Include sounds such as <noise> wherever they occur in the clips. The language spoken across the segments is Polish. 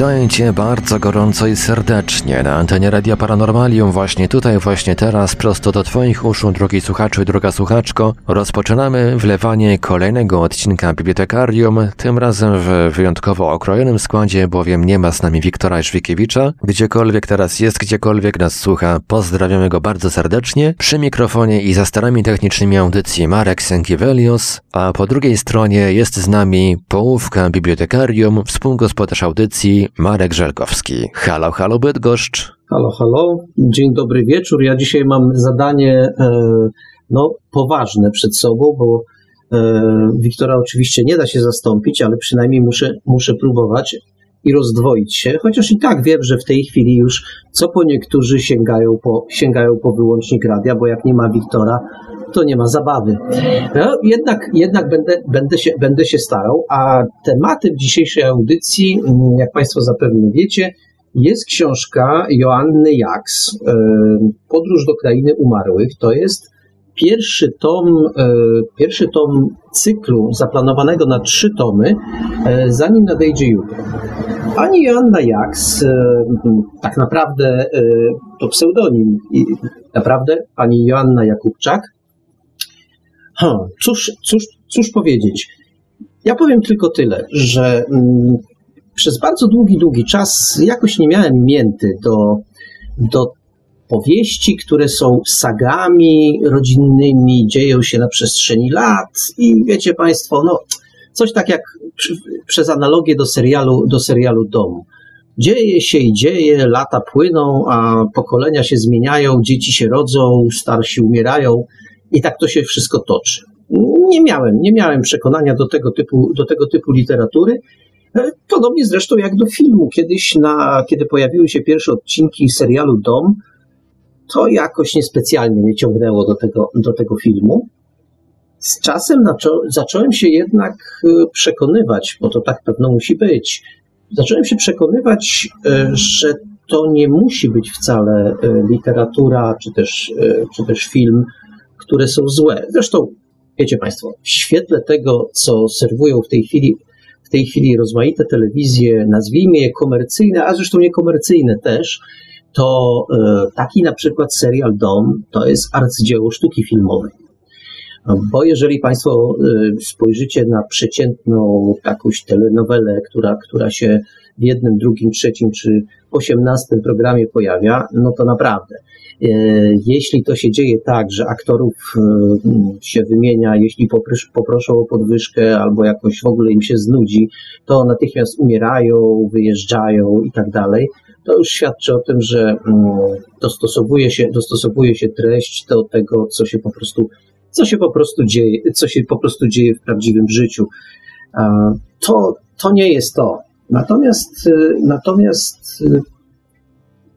Witajcie bardzo gorąco i serdecznie na antenie Radia Paranormalium. Właśnie tutaj, właśnie teraz, prosto do Twoich uszu, drogi słuchaczu i droga słuchaczko, rozpoczynamy wlewanie kolejnego odcinka Bibliotekarium, tym razem w wyjątkowo okrojonym składzie, bowiem nie ma z nami Wiktora Żwikiewicza. Gdziekolwiek teraz jest, gdziekolwiek nas słucha, pozdrawiamy go bardzo serdecznie. Przy mikrofonie i za starami technicznymi audycji Marek Sękiewelios, a po drugiej stronie jest z nami połówka Bibliotekarium, współgospodarz audycji Marek Żelkowski. Halo, halo Bydgoszcz. Halo, halo. Dzień dobry wieczór. Ja dzisiaj mam zadanie e, no, poważne przed sobą, bo e, Wiktora oczywiście nie da się zastąpić, ale przynajmniej muszę, muszę próbować i rozdwoić się, chociaż i tak wiem, że w tej chwili już co po niektórzy sięgają po, sięgają po wyłącznik radia, bo jak nie ma Wiktora, to nie ma zabawy. No, jednak jednak będę, będę, się, będę się starał, a tematem dzisiejszej audycji, mm, jak Państwo zapewne wiecie, jest książka Joanny Jaks, e, Podróż do krainy umarłych. To jest pierwszy tom, e, pierwszy tom cyklu zaplanowanego na trzy tomy, e, zanim nadejdzie jutro. Pani Joanna Jaks, tak naprawdę to pseudonim, naprawdę pani Joanna Jakubczak, Hmm, cóż, cóż, cóż powiedzieć? Ja powiem tylko tyle, że mm, przez bardzo długi, długi czas jakoś nie miałem mięty do, do powieści, które są sagami rodzinnymi, dzieją się na przestrzeni lat i wiecie Państwo, no coś tak jak przez analogię do serialu, do serialu Dom. Dzieje się i dzieje, lata płyną, a pokolenia się zmieniają, dzieci się rodzą, starsi umierają i tak to się wszystko toczy. Nie miałem, nie miałem przekonania do tego typu, do tego typu literatury. E, podobnie zresztą jak do filmu. Kiedyś, na, kiedy pojawiły się pierwsze odcinki serialu Dom, to jakoś niespecjalnie mnie ciągnęło do tego, do tego filmu. Z czasem zacząłem się jednak e, przekonywać, bo to tak pewno musi być. Zacząłem się przekonywać, e, że to nie musi być wcale literatura czy też, czy też film które są złe. Zresztą, wiecie Państwo, w świetle tego, co serwują w tej chwili, w tej chwili rozmaite telewizje, nazwijmy je komercyjne, a zresztą niekomercyjne też, to e, taki na przykład serial Dom to jest arcydzieło sztuki filmowej. Bo jeżeli Państwo e, spojrzycie na przeciętną jakąś telenowelę, która, która się w jednym, drugim, trzecim czy osiemnastym programie pojawia, no to naprawdę. E, jeśli to się dzieje tak, że aktorów e, się wymienia, jeśli poproszą o podwyżkę albo jakoś w ogóle im się znudzi, to natychmiast umierają, wyjeżdżają i tak dalej, to już świadczy o tym, że mm, dostosowuje się, dostosowuje się treść do tego, co się po prostu, co się po prostu dzieje, co się po prostu dzieje w prawdziwym życiu. To, to nie jest to. Natomiast, e, natomiast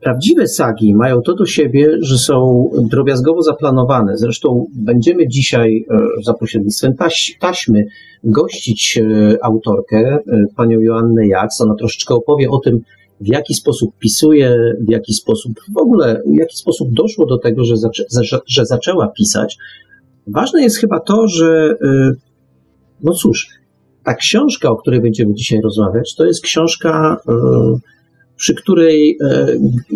Prawdziwe sagi mają to do siebie, że są drobiazgowo zaplanowane. Zresztą będziemy dzisiaj e, za pośrednictwem taś, taśmy gościć e, autorkę, e, panią Joannę Jaks. Ona troszeczkę opowie o tym, w jaki sposób pisuje, w jaki sposób w ogóle, w jaki sposób doszło do tego, że, zaczę, że, że zaczęła pisać. Ważne jest chyba to, że no cóż, ta książka, o której będziemy dzisiaj rozmawiać, to jest książka przy której e,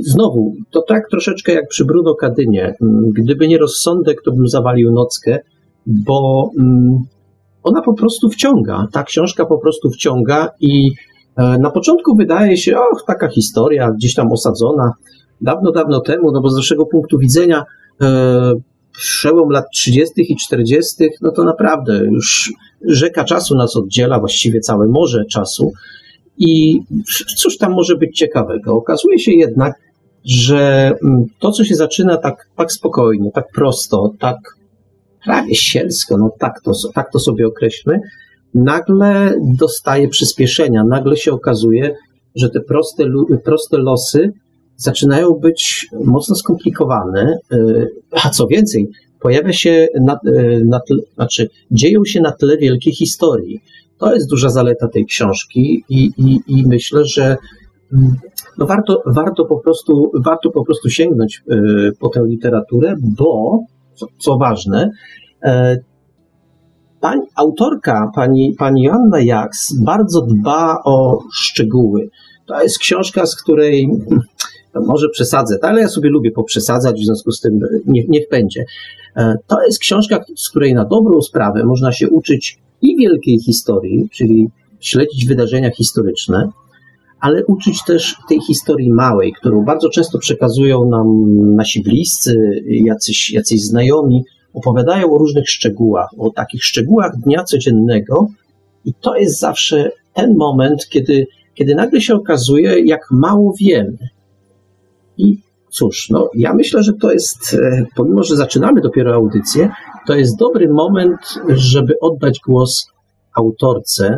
znowu to tak troszeczkę jak przy Bruno Kadynie. Gdyby nie rozsądek, to bym zawalił nockę, bo mm, ona po prostu wciąga. Ta książka po prostu wciąga i e, na początku wydaje się, och, taka historia gdzieś tam osadzona dawno, dawno temu, no bo z naszego punktu widzenia e, przełom lat 30. i 40., no to naprawdę już rzeka czasu nas oddziela, właściwie całe morze czasu. I cóż tam może być ciekawego? Okazuje się jednak, że mm, to, co się zaczyna tak, tak spokojnie, tak prosto, tak prawie sielsko, no tak to, tak to sobie określmy, nagle dostaje przyspieszenia, nagle się okazuje, że te proste, proste losy zaczynają być mocno skomplikowane, y, a co więcej, pojawia się na, y, na tle, znaczy dzieją się na tle wielkiej historii. To jest duża zaleta tej książki i, i, i myślę, że mm, no warto, warto, po prostu, warto po prostu sięgnąć e, po tę literaturę, bo, co, co ważne, e, autorka, pani, pani Joanna Jaks, bardzo dba o szczegóły. to jest książka, z której no może przesadzę, ale ja sobie lubię poprzesadzać, w związku z tym niech, niech będzie. To jest książka, z której na dobrą sprawę można się uczyć i wielkiej historii, czyli śledzić wydarzenia historyczne, ale uczyć też tej historii małej, którą bardzo często przekazują nam nasi bliscy, jacyś, jacyś znajomi, opowiadają o różnych szczegółach, o takich szczegółach dnia codziennego, i to jest zawsze ten moment, kiedy, kiedy nagle się okazuje, jak mało wiemy. I cóż, no, ja myślę, że to jest, e, pomimo że zaczynamy dopiero audycję, to jest dobry moment, żeby oddać głos autorce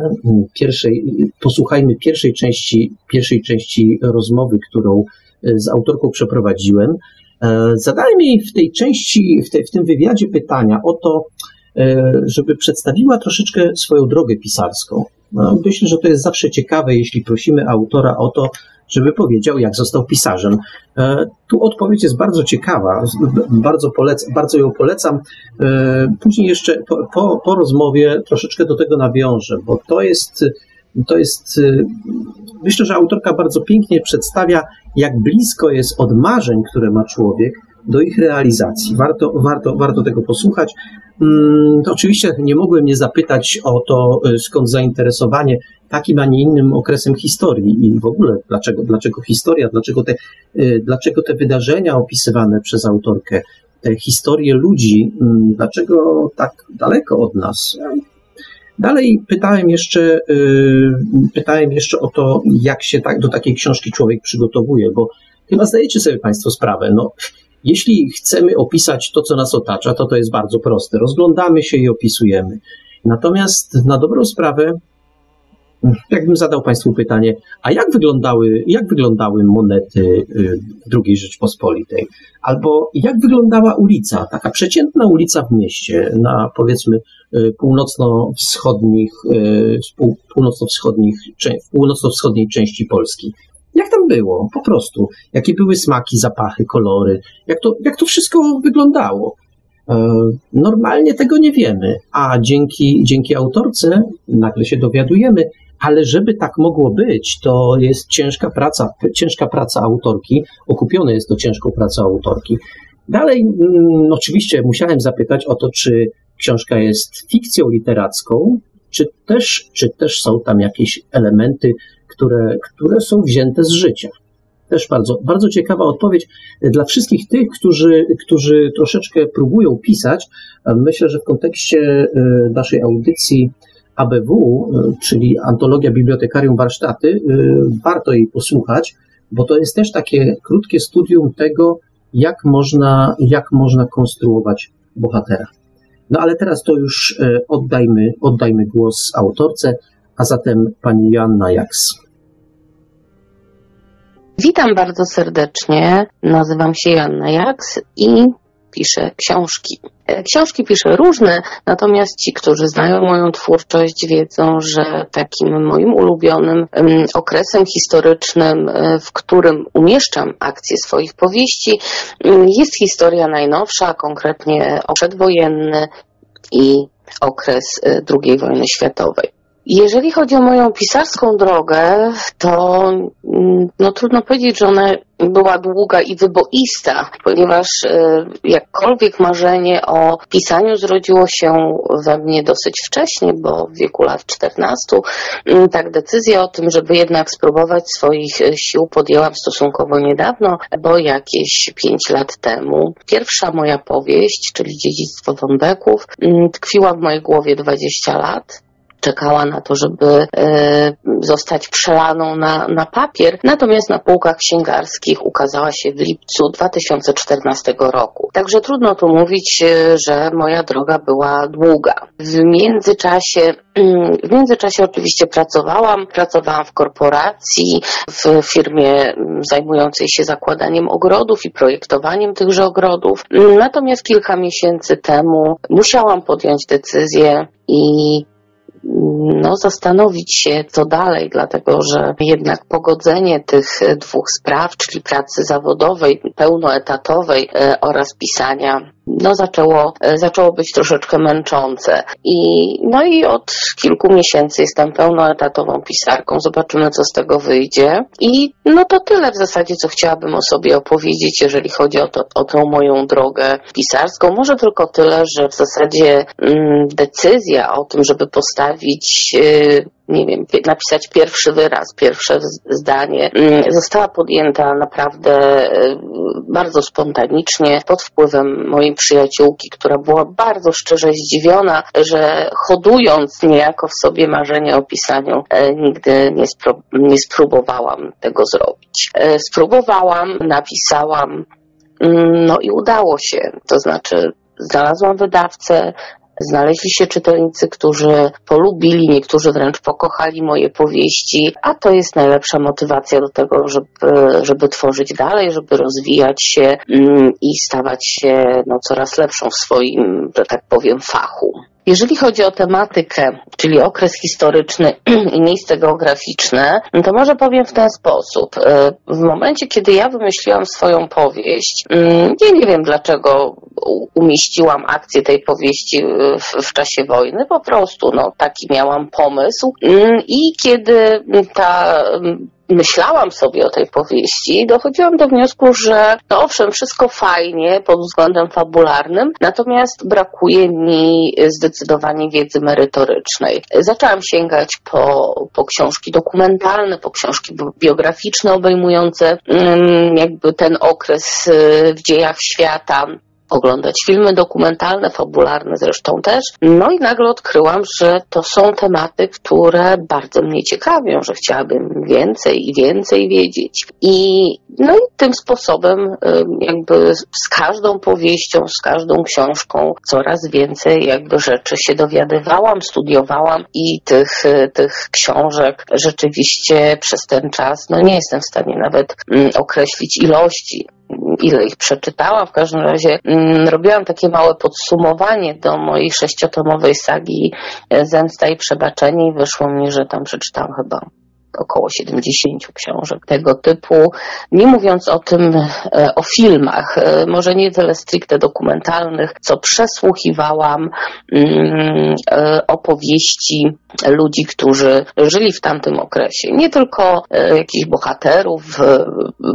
pierwszej, posłuchajmy pierwszej części, pierwszej części rozmowy, którą e, z autorką przeprowadziłem. E, zadałem jej w tej części, w, w tym wywiadzie pytania o to, żeby przedstawiła troszeczkę swoją drogę pisarską. No, myślę, że to jest zawsze ciekawe, jeśli prosimy autora o to, żeby powiedział, jak został pisarzem. E, tu odpowiedź jest bardzo ciekawa, bardzo, polec, bardzo ją polecam. E, później jeszcze po, po, po rozmowie troszeczkę do tego nawiążę, bo to jest, to jest, e, myślę, że autorka bardzo pięknie przedstawia, jak blisko jest od marzeń, które ma człowiek, do ich realizacji. Warto, warto, warto tego posłuchać. Hmm, oczywiście nie mogłem nie zapytać o to, skąd zainteresowanie takim, a nie innym okresem historii i w ogóle dlaczego, dlaczego historia, dlaczego te, y, dlaczego te wydarzenia opisywane przez autorkę, te historie ludzi, mm, dlaczego tak daleko od nas. Dalej pytałem jeszcze, y, pytałem jeszcze o to, jak się tak, do takiej książki człowiek przygotowuje, bo chyba zdajecie sobie Państwo sprawę, no, jeśli chcemy opisać to, co nas otacza, to to jest bardzo proste. Rozglądamy się i opisujemy. Natomiast na dobrą sprawę jakbym zadał Państwu pytanie, a jak wyglądały, jak wyglądały monety y, II Rzeczpospolitej? Albo jak wyglądała ulica, taka przeciętna ulica w mieście, na powiedzmy y, północno-wschodnich, y, północno-wschodnich, w północno-wschodniej części Polski? Jak tam było? Po prostu. Jakie były smaki, zapachy, kolory? Jak to, jak to wszystko wyglądało? E, normalnie tego nie wiemy, a dzięki, dzięki autorce nagle się dowiadujemy, ale żeby tak mogło być, to jest ciężka praca, ciężka praca autorki, okupione jest to ciężką pracą autorki. Dalej, mm, oczywiście musiałem zapytać o to, czy książka jest fikcją literacką, czy też, czy też są tam jakieś elementy, które, które są wzięte z życia. Też bardzo, bardzo ciekawa odpowiedź dla wszystkich tych, którzy, którzy troszeczkę próbują pisać. Myślę, że w kontekście e, naszej audycji ABW, y, czyli Antologia Bibliotekarium Warsztaty, y, warto jej posłuchać, bo to jest też takie krótkie studium tego, jak można, jak można konstruować bohatera. No ale teraz to już y, oddajmy, oddajmy głos autorce, a zatem pani Joanna Jaks. Witam bardzo serdecznie. Nazywam się Joanna Jaks i piszę książki. E, książki piszę różne, natomiast ci, którzy znają moją twórczość, wiedzą, że takim moim ulubionym okresem historycznym, e, w którym umieszczam akcje swoich powieści, jest historia najnowsza, konkretnie przedwojenny i okres e, II wojny światowej. Jeżeli chodzi o moją pisarską drogę, to mm, no, trudno powiedzieć, że ona była długa i wyboista, ponieważ e, jakkolwiek marzenie o pisaniu zrodziło się we mnie dosyć wcześnie, bo w wieku lat 14, mm, tak decyzja o tym, żeby jednak spróbować swoich e, sił podjęłam stosunkowo niedawno, bo jakieś 5 lat temu. Pierwsza moja powieść, czyli Dziedzictwo Wąbeków, mm, tkwiła w mojej głowie 20 lat czekała na to, żeby e, zostać przelaną na, na papier, natomiast na półkach księgarskich ukazała się w lipcu 2014 roku. Także trudno tu mówić, e, że moja droga była długa. W międzyczasie <clears throat> w międzyczasie oczywiście pracowałam, pracowałam w korporacji, w firmie mm, zajmującej się zakładaniem ogrodów i projektowaniem tychże ogrodów. Natomiast kilka miesięcy temu musiałam podjąć decyzję i no, zastanowić się, co dalej, dlatego że jednak pogodzenie tych dwóch spraw, czyli pracy zawodowej, pełnoetatowej e, oraz pisania no zaczęło, zaczęło być troszeczkę męczące. I, no i od kilku miesięcy jestem pełnoetatową pisarką. Zobaczymy, co z tego wyjdzie. I no to tyle w zasadzie, co chciałabym o sobie opowiedzieć, jeżeli chodzi o, to, o tą moją drogę pisarską. Może tylko tyle, że w zasadzie mm, decyzja o tym, żeby postawić y, nie wiem, napisać pierwszy wyraz, pierwsze zdanie, mm, została podjęta naprawdę e, bardzo spontanicznie pod wpływem mojej przyjaciółki, która była bardzo szczerze zdziwiona, że hodując niejako w sobie marzenie o pisaniu, e, nigdy nie, nie spróbowałam tego zrobić. E, spróbowałam, napisałam, mm, no i udało się. To znaczy, znalazłam wydawcę, Znaleźli się czytelnicy, którzy polubili, niektórzy wręcz pokochali moje powieści, a to jest najlepsza motywacja do tego, żeby, żeby tworzyć dalej, żeby rozwijać się mm, i stawać się no, coraz lepszą w swoim, że tak powiem, fachu. Jeżeli chodzi o tematykę, czyli okres historyczny <clears throat> i miejsce geograficzne, to może powiem w ten sposób. E, w momencie, kiedy ja wymyśliłam swoją powieść, mm, nie, nie wiem dlaczego umieściłam akcję tej powieści w, w czasie wojny, po prostu no, taki miałam pomysł. Mm, I kiedy ta myślałam sobie o tej powieści, dochodziłam do wniosku, że no owszem, wszystko fajnie pod względem fabularnym, natomiast brakuje mi zdecydowanie wiedzy merytorycznej. Zaczęłam sięgać po, po książki dokumentalne, po książki biograficzne obejmujące mm, jakby ten okres y, w dziejach świata oglądać filmy dokumentalne, fabularne zresztą też. No i nagle odkryłam, że to są tematy, które bardzo mnie ciekawią, że chciałabym więcej i więcej wiedzieć. I no i tym sposobem jakby z każdą powieścią, z każdą książką coraz więcej jakby rzeczy się dowiadywałam, studiowałam i tych, tych książek rzeczywiście przez ten czas, no nie jestem w stanie nawet mm, określić ilości ile ich przeczytałam. W każdym razie mm, robiłam takie małe podsumowanie do mojej sześciotomowej sagi e, Zemsta i Przebaczenie i wyszło mi, że tam przeczytałam chyba około 70 książek tego typu, nie mówiąc o tym, e, o filmach, e, może nie tyle stricte dokumentalnych, co przesłuchiwałam mm, e, opowieści ludzi, którzy żyli w tamtym okresie. Nie tylko jakichś bohaterów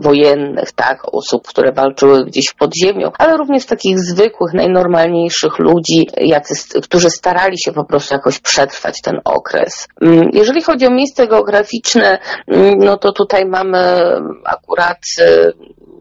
wojennych, tak, osób, które walczyły gdzieś w podziemiu, ale również takich zwykłych, najnormalniejszych ludzi, jacy, którzy starali się po prostu jakoś przetrwać ten okres. Mm, jeżeli chodzi o miejsce geograficzne, Mm, no to tutaj mamy akurat y,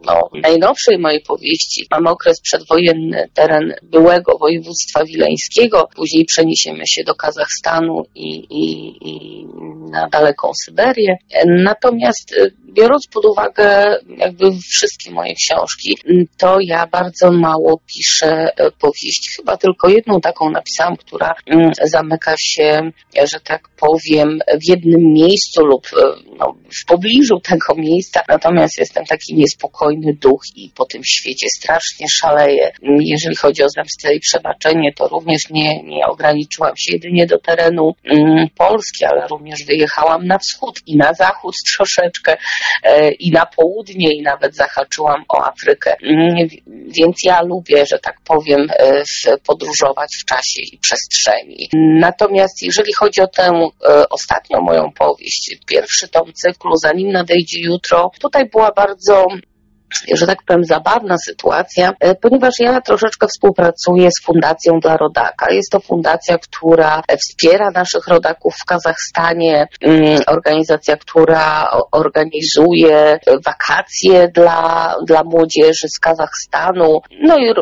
no, najnowszej mojej powieści. Mamy okres przedwojenny, teren byłego województwa wileńskiego, później przeniesiemy się do Kazachstanu i, i, i na daleką Syberię. Natomiast y, biorąc pod uwagę jakby wszystkie moje książki, to ja bardzo mało piszę y, powieści. Chyba tylko jedną taką napisałam, która zamyka się, że tak powiem, w jednym miejscu lub y, no, w pobliżu tego miejsca. Natomiast jestem taki niespokojny duch i po tym świecie strasznie szaleję. Jeżeli chodzi o zemstę i przebaczenie, to również nie, nie ograniczyłam się jedynie do terenu Polski, ale również wyjechałam na wschód i na zachód troszeczkę e, i na południe i nawet zahaczyłam o Afrykę. Mm, więc ja lubię, że tak powiem, e, podróżować w czasie i przestrzeni. Natomiast jeżeli chodzi o tę e, ostatnią moją powieść, pierwszy tom cyklu, zanim nadejdzie jutro, tutaj była bardzo że tak powiem, zabawna sytuacja, e, ponieważ ja troszeczkę współpracuję z Fundacją dla Rodaka. Jest to fundacja, która wspiera naszych rodaków w Kazachstanie, mm, organizacja, która organizuje wakacje dla, dla młodzieży z Kazachstanu, no i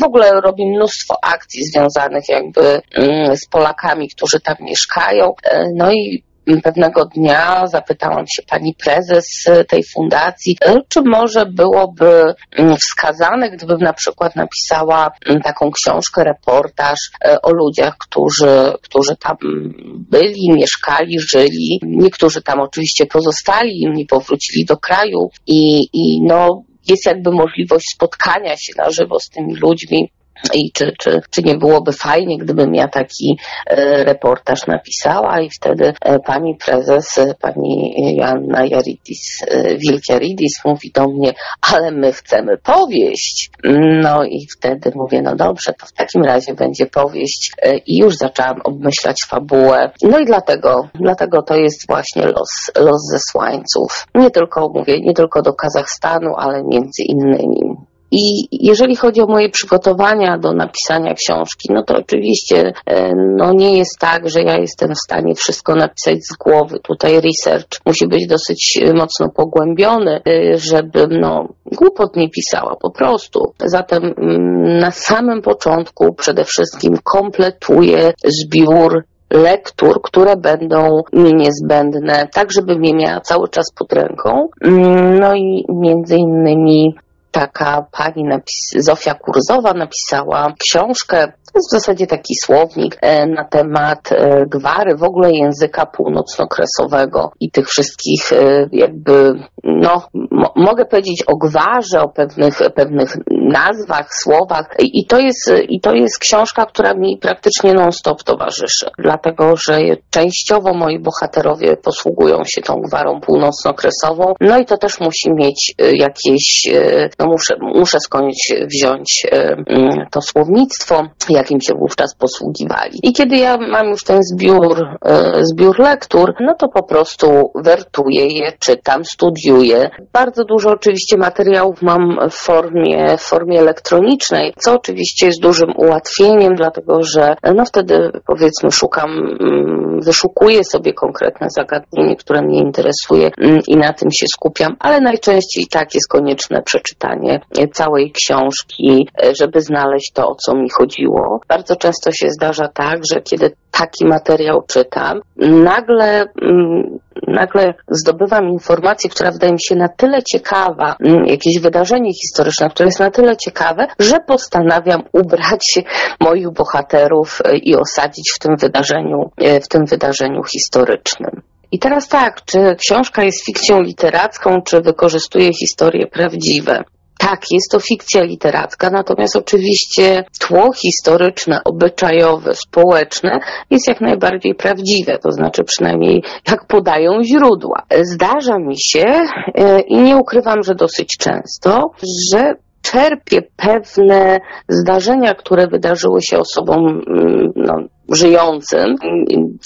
w ogóle robi mnóstwo akcji związanych jakby mm, z Polakami, którzy tam mieszkają. E, no i pewnego dnia zapytałam się pani prezes tej fundacji, e, czy może byłoby mm, wskazane, gdybym na przykład napisała mm, taką książkę, reportaż e, o ludziach, którzy, którzy tam byli, mieszkali, żyli. Niektórzy tam oczywiście pozostali, inni powrócili do kraju i, i no, jest jakby możliwość spotkania się na żywo z tymi ludźmi i czy, czy, czy nie byłoby fajnie, gdybym ja taki e, reportaż napisała i wtedy e, pani prezes, e, pani Joanna Jaridis, Wilkiaridis mówi do mnie, ale my chcemy powieść. No i wtedy mówię, no dobrze, to w takim razie będzie powieść i już zaczęłam obmyślać fabułę. No i dlatego, dlatego to jest właśnie los, los ze słańców. Nie tylko, mówię, nie tylko do Kazachstanu, ale między innymi. I jeżeli chodzi o moje przygotowania do napisania książki, no to oczywiście e, no nie jest tak, że ja jestem w stanie wszystko napisać z głowy. Tutaj research musi być dosyć e, mocno pogłębiony, e, żebym no, głupot nie pisała po prostu. Zatem mm, na samym początku przede wszystkim kompletuję zbiór lektur, które będą mi niezbędne, tak żeby mnie miała cały czas pod ręką. Mm, no i między innymi taka pani napis- Zofia Kurzowa napisała książkę, to jest w zasadzie taki słownik e, na temat e, gwary, w ogóle języka północnokresowego i tych wszystkich e, jakby, no, mogę powiedzieć o gwarze, o pewnych, pewnych nazwach, słowach. I to jest, i to jest książka, która mi praktycznie non-stop towarzyszy, dlatego, że częściowo moi bohaterowie posługują się tą gwarą północnokresową, no i to też musi mieć jakieś no muszę, muszę skądś wziąć mm, to słownictwo, jakim się wówczas posługiwali. I kiedy ja mam już ten zbiór, e, zbiór lektur, no to po prostu wertuję je, czytam, studiuję. Bardzo dużo oczywiście materiałów mam w formie, w formie elektronicznej, co oczywiście jest dużym ułatwieniem, dlatego że no wtedy powiedzmy szukam, mm, wyszukuję sobie konkretne zagadnienie, które mnie interesuje mm, i na tym się skupiam, ale najczęściej tak jest konieczne przeczytanie czytanie całej książki, żeby znaleźć to, o co mi chodziło. Bardzo często się zdarza tak, że kiedy taki materiał czytam, nagle, mm, nagle zdobywam informację, która wydaje mi się na tyle ciekawa, mm, jakieś wydarzenie historyczne, które jest na tyle ciekawe, że postanawiam ubrać moich bohaterów e, i osadzić w tym wydarzeniu, e, w tym wydarzeniu historycznym. I teraz tak, czy książka jest fikcją literacką, czy wykorzystuje historie prawdziwe? Tak, jest to fikcja literacka, natomiast oczywiście tło historyczne, obyczajowe, społeczne jest jak najbardziej prawdziwe, to znaczy przynajmniej jak podają źródła. Zdarza mi się e, i nie ukrywam, że dosyć często, że czerpię pewne zdarzenia, które wydarzyły się osobom mm, no, żyjącym,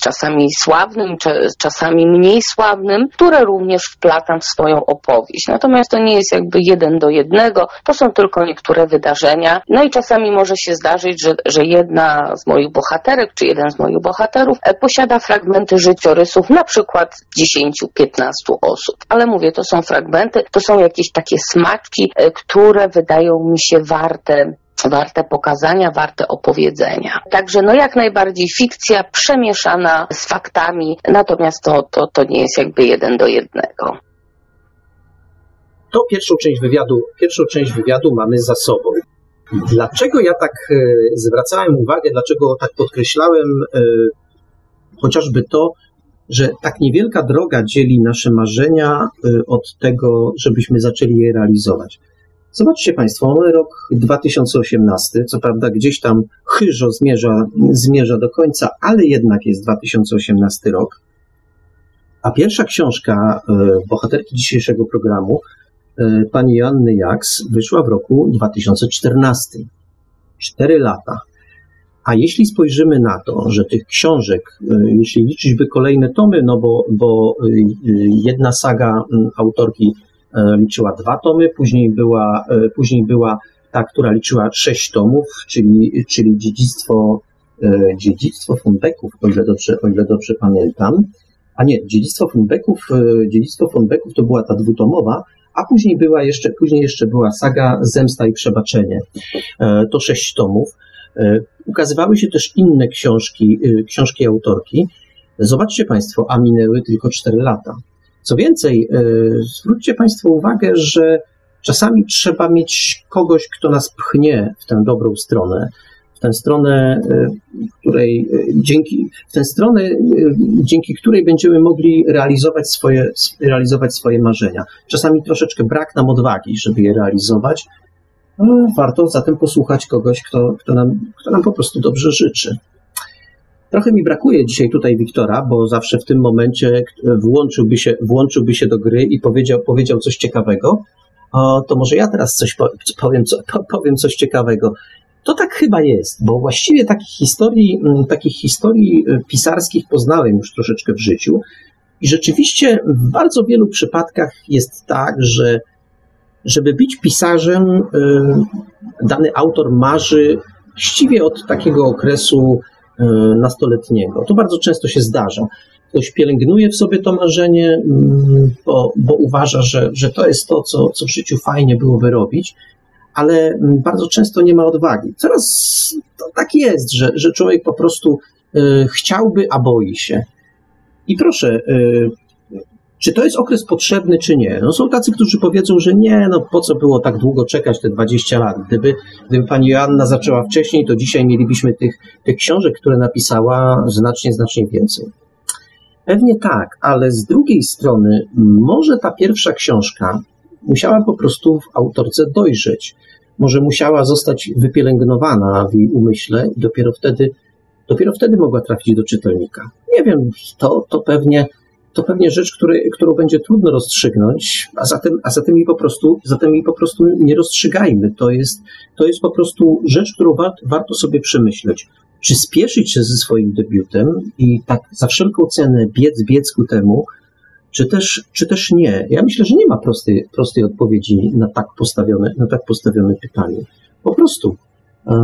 czasami sławnym, czasami mniej sławnym, które również wplatam w swoją opowieść. Natomiast to nie jest jakby jeden do jednego, to są tylko niektóre wydarzenia. No i czasami może się zdarzyć, że, że jedna z moich bohaterek, czy jeden z moich bohaterów e, posiada fragmenty życiorysów na przykład 10-15 osób. Ale mówię, to są fragmenty, to są jakieś takie smaczki, e, które wydają mi się warte warte pokazania, warte opowiedzenia. Także no jak najbardziej fikcja przemieszana z faktami, natomiast to, to, to nie jest jakby jeden do jednego. To pierwszą część wywiadu, pierwszą część wywiadu mamy za sobą. Dlaczego ja tak e, zwracałem uwagę, dlaczego tak podkreślałem e, chociażby to, że tak niewielka droga dzieli nasze marzenia e, od tego, żebyśmy zaczęli je realizować. Zobaczcie Państwo, mamy rok 2018, co prawda gdzieś tam chyżo zmierza, zmierza do końca, ale jednak jest 2018 rok. A pierwsza książka e, bohaterki dzisiejszego programu, e, pani Joanny Jaks, wyszła w roku 2014. Cztery lata. A jeśli spojrzymy na to, że tych książek, e, jeśli liczyć by kolejne tomy, no bo, bo jedna saga autorki liczyła dwa tomy, później była, e, później była ta, która liczyła sześć tomów, czyli, czyli dziedzictwo, e, dziedzictwo Funbeków, o ile dobrze, o ile dobrze pamiętam. A nie, dziedzictwo Funbeków, dziedzictwo Funbeków to była ta dwutomowa, a później była jeszcze, później jeszcze była saga Zemsta i Przebaczenie. To sześć tomów. Ukazywały się też inne książki, książki autorki. Zobaczcie Państwo, a minęły tylko cztery lata. Co więcej, e, zwróćcie Państwo uwagę, że czasami trzeba mieć kogoś, kto nas pchnie w tę dobrą stronę, w tę stronę, e, której e, dzięki, w tę stronę, dzięki której będziemy mogli realizować swoje, realizować swoje marzenia. Czasami troszeczkę brak nam odwagi, żeby je realizować, No, warto zatem posłuchać kogoś, kto, kto, nam, kto nam po prostu dobrze życzy. Trochę mi brakuje dzisiaj tutaj Wiktora, bo zawsze w tym momencie włączyłby się, włączyłby się do gry i powiedział, powiedział coś ciekawego. O, to może ja teraz coś powiem, powiem coś ciekawego. To tak chyba jest, bo właściwie takich historii, mm, takich historii y, pisarskich poznałem już troszeczkę w życiu. I rzeczywiście w bardzo wielu przypadkach jest tak, że żeby być pisarzem, y, dany autor marzy właściwie od takiego okresu nastoletniego. To bardzo często się zdarza. Ktoś pielęgnuje w sobie to marzenie, mm, bo, bo uważa, że, że to jest to, co, co w życiu fajnie byłoby robić, ale mm, bardzo często nie ma odwagi. Coraz to tak jest, że, że człowiek po prostu y, chciałby, a boi się. I proszę, czy to jest okres potrzebny, czy nie? No są tacy, którzy powiedzą, że nie, no po co było tak długo czekać te 20 lat? Gdyby, gdyby pani Joanna zaczęła wcześniej, to dzisiaj mielibyśmy tych, tych książek, które napisała, znacznie, znacznie więcej. Pewnie tak, ale z drugiej strony, może ta pierwsza książka musiała po prostu w autorce dojrzeć. Może musiała zostać wypielęgnowana w jej umyśle i dopiero wtedy, dopiero wtedy mogła trafić do czytelnika. Nie wiem, to, to pewnie to pewnie rzecz, który, którą będzie trudno rozstrzygnąć, a zatem, a zatem, jej po prostu, zatem jej po prostu nie rozstrzygajmy. To jest, to jest po prostu rzecz, którą war, warto sobie przemyśleć. Czy spieszyć się ze swoim debiutem i tak za wszelką cenę biec, biec ku temu, czy też, czy też nie? Ja myślę, że nie ma prostej, prostej odpowiedzi na tak postawione, na tak postawione pytanie. Po prostu e,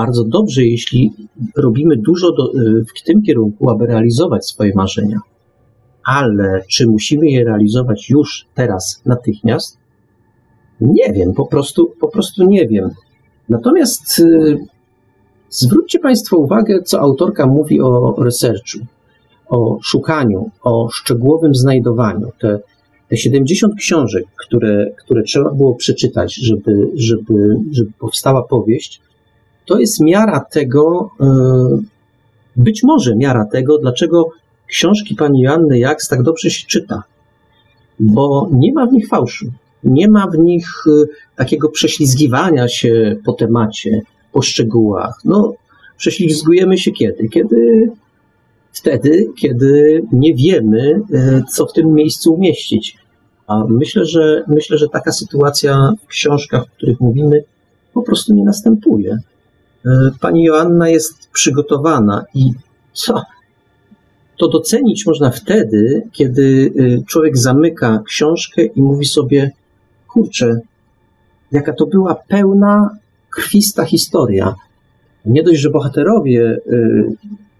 bardzo dobrze, jeśli robimy dużo do, y, w tym kierunku, aby realizować swoje marzenia. Ale czy musimy je realizować już teraz, natychmiast? Nie wiem, po prostu, po prostu nie wiem. Natomiast y, zwróćcie Państwo uwagę, co autorka mówi o researchu, o szukaniu, o szczegółowym znajdowaniu. Te, te 70 książek, które, które trzeba było przeczytać, żeby, żeby, żeby powstała powieść, to jest miara tego, e, być może miara tego, dlaczego książki pani Joanny Jaks tak dobrze się czyta. Bo nie ma w nich fałszu. Nie ma w nich e, takiego prześlizgiwania się po temacie, po szczegółach. No, prześlizgujemy się kiedy? Kiedy wtedy, kiedy nie wiemy, e, co w tym miejscu umieścić. A myślę, że myślę, że taka sytuacja w książkach, o których mówimy, po prostu nie następuje. E, pani Joanna jest przygotowana i co? To docenić można wtedy, kiedy e, człowiek zamyka książkę i mówi sobie: Kurczę, jaka to była pełna, krwista historia. Nie dość, że bohaterowie, e,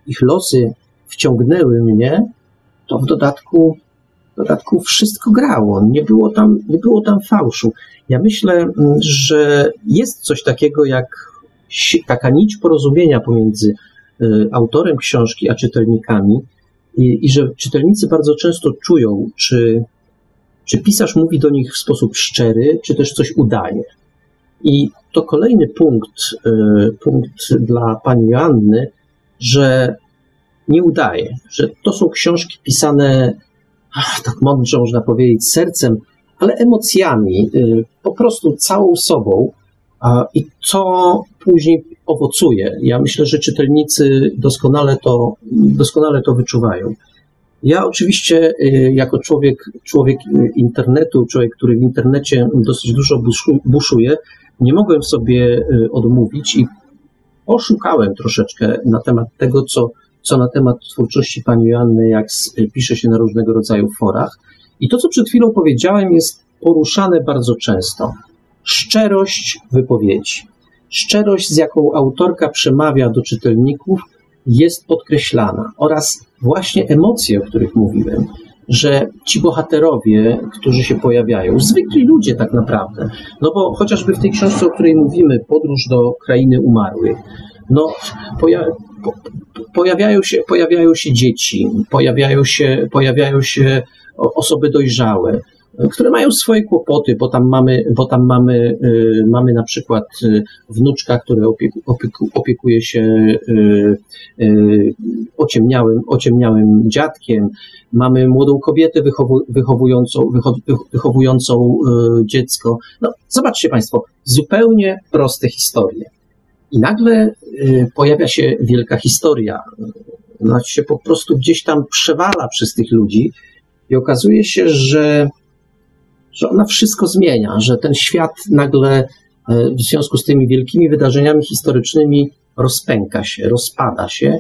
ich losy wciągnęły mnie, to w dodatku, w dodatku wszystko grało. Nie było, tam, nie było tam fałszu. Ja myślę, że jest coś takiego jak taka nić porozumienia pomiędzy y, autorem książki a czytelnikami i, i że czytelnicy bardzo często czują, czy, czy pisarz mówi do nich w sposób szczery, czy też coś udaje. I to kolejny punkt, y, punkt dla pani Joanny, że nie udaje, że to są książki pisane ach, tak mądrze można powiedzieć, sercem, ale emocjami, y, po prostu całą sobą, i co później owocuje. Ja myślę, że czytelnicy doskonale to, doskonale to wyczuwają. Ja oczywiście, y, jako człowiek, człowiek internetu, człowiek, który w internecie dosyć dużo buszuje, nie mogłem sobie y, odmówić i oszukałem troszeczkę na temat tego, co, co na temat twórczości pani Joanny, jak pisze się na różnego rodzaju forach. I to, co przed chwilą powiedziałem, jest poruszane bardzo często szczerość wypowiedzi. Szczerość, z jaką autorka przemawia do czytelników, jest podkreślana. Oraz właśnie emocje, o których mówiłem, że ci bohaterowie, którzy się pojawiają, zwykli ludzie tak naprawdę, no bo chociażby w tej książce, o której mówimy, Podróż do krainy umarłych, no poja po, pojawiają, się, pojawiają się dzieci, pojawiają się, pojawiają się osoby dojrzałe, które mają swoje kłopoty, bo tam mamy, bo tam mamy, mamy na przykład wnuczka, który opieku, opieku, opiekuje się ociemniałym, ociemniałym dziadkiem, mamy młodą kobietę wychowu, wychowującą, wychowującą dziecko. No, zobaczcie Państwo, zupełnie proste historie. I nagle pojawia się wielka historia. Ona się po prostu gdzieś tam przewala przez tych ludzi i okazuje się, że że ona wszystko zmienia, że ten świat nagle e, w związku z tymi wielkimi wydarzeniami historycznymi rozpęka się, rozpada się,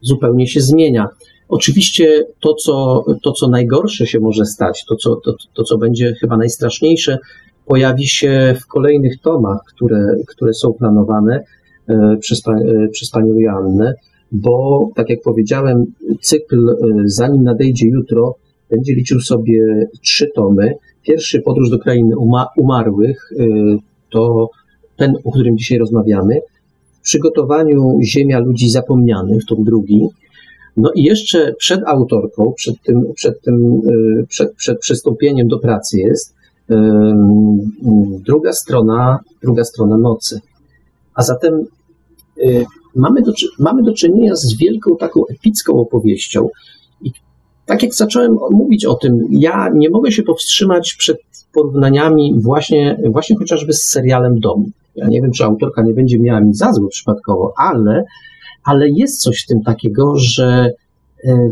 zupełnie się zmienia. Oczywiście to, co, to, co najgorsze się może stać, to co, to, to, co będzie chyba najstraszniejsze, pojawi się w kolejnych tomach, które, które są planowane e, przez, e, przez panią Joannę, bo, tak jak powiedziałem, cykl Zanim nadejdzie jutro będzie liczył sobie trzy tomy. Pierwszy Podróż do krainy umarłych y, to ten, o którym dzisiaj rozmawiamy. W przygotowaniu Ziemia ludzi zapomnianych, to drugi. No i jeszcze przed autorką, przed tym, przed tym, y, przed, przed przystąpieniem do pracy jest y, druga strona, druga strona nocy. A zatem mamy do, mamy do czynienia z wielką taką epicką opowieścią, tak jak zacząłem mówić o tym, ja nie mogę się powstrzymać przed porównaniami właśnie, właśnie chociażby z serialem Dom. Ja nie wiem, czy autorka nie będzie miała mi za złe przypadkowo, ale, ale jest coś w tym takiego, że e,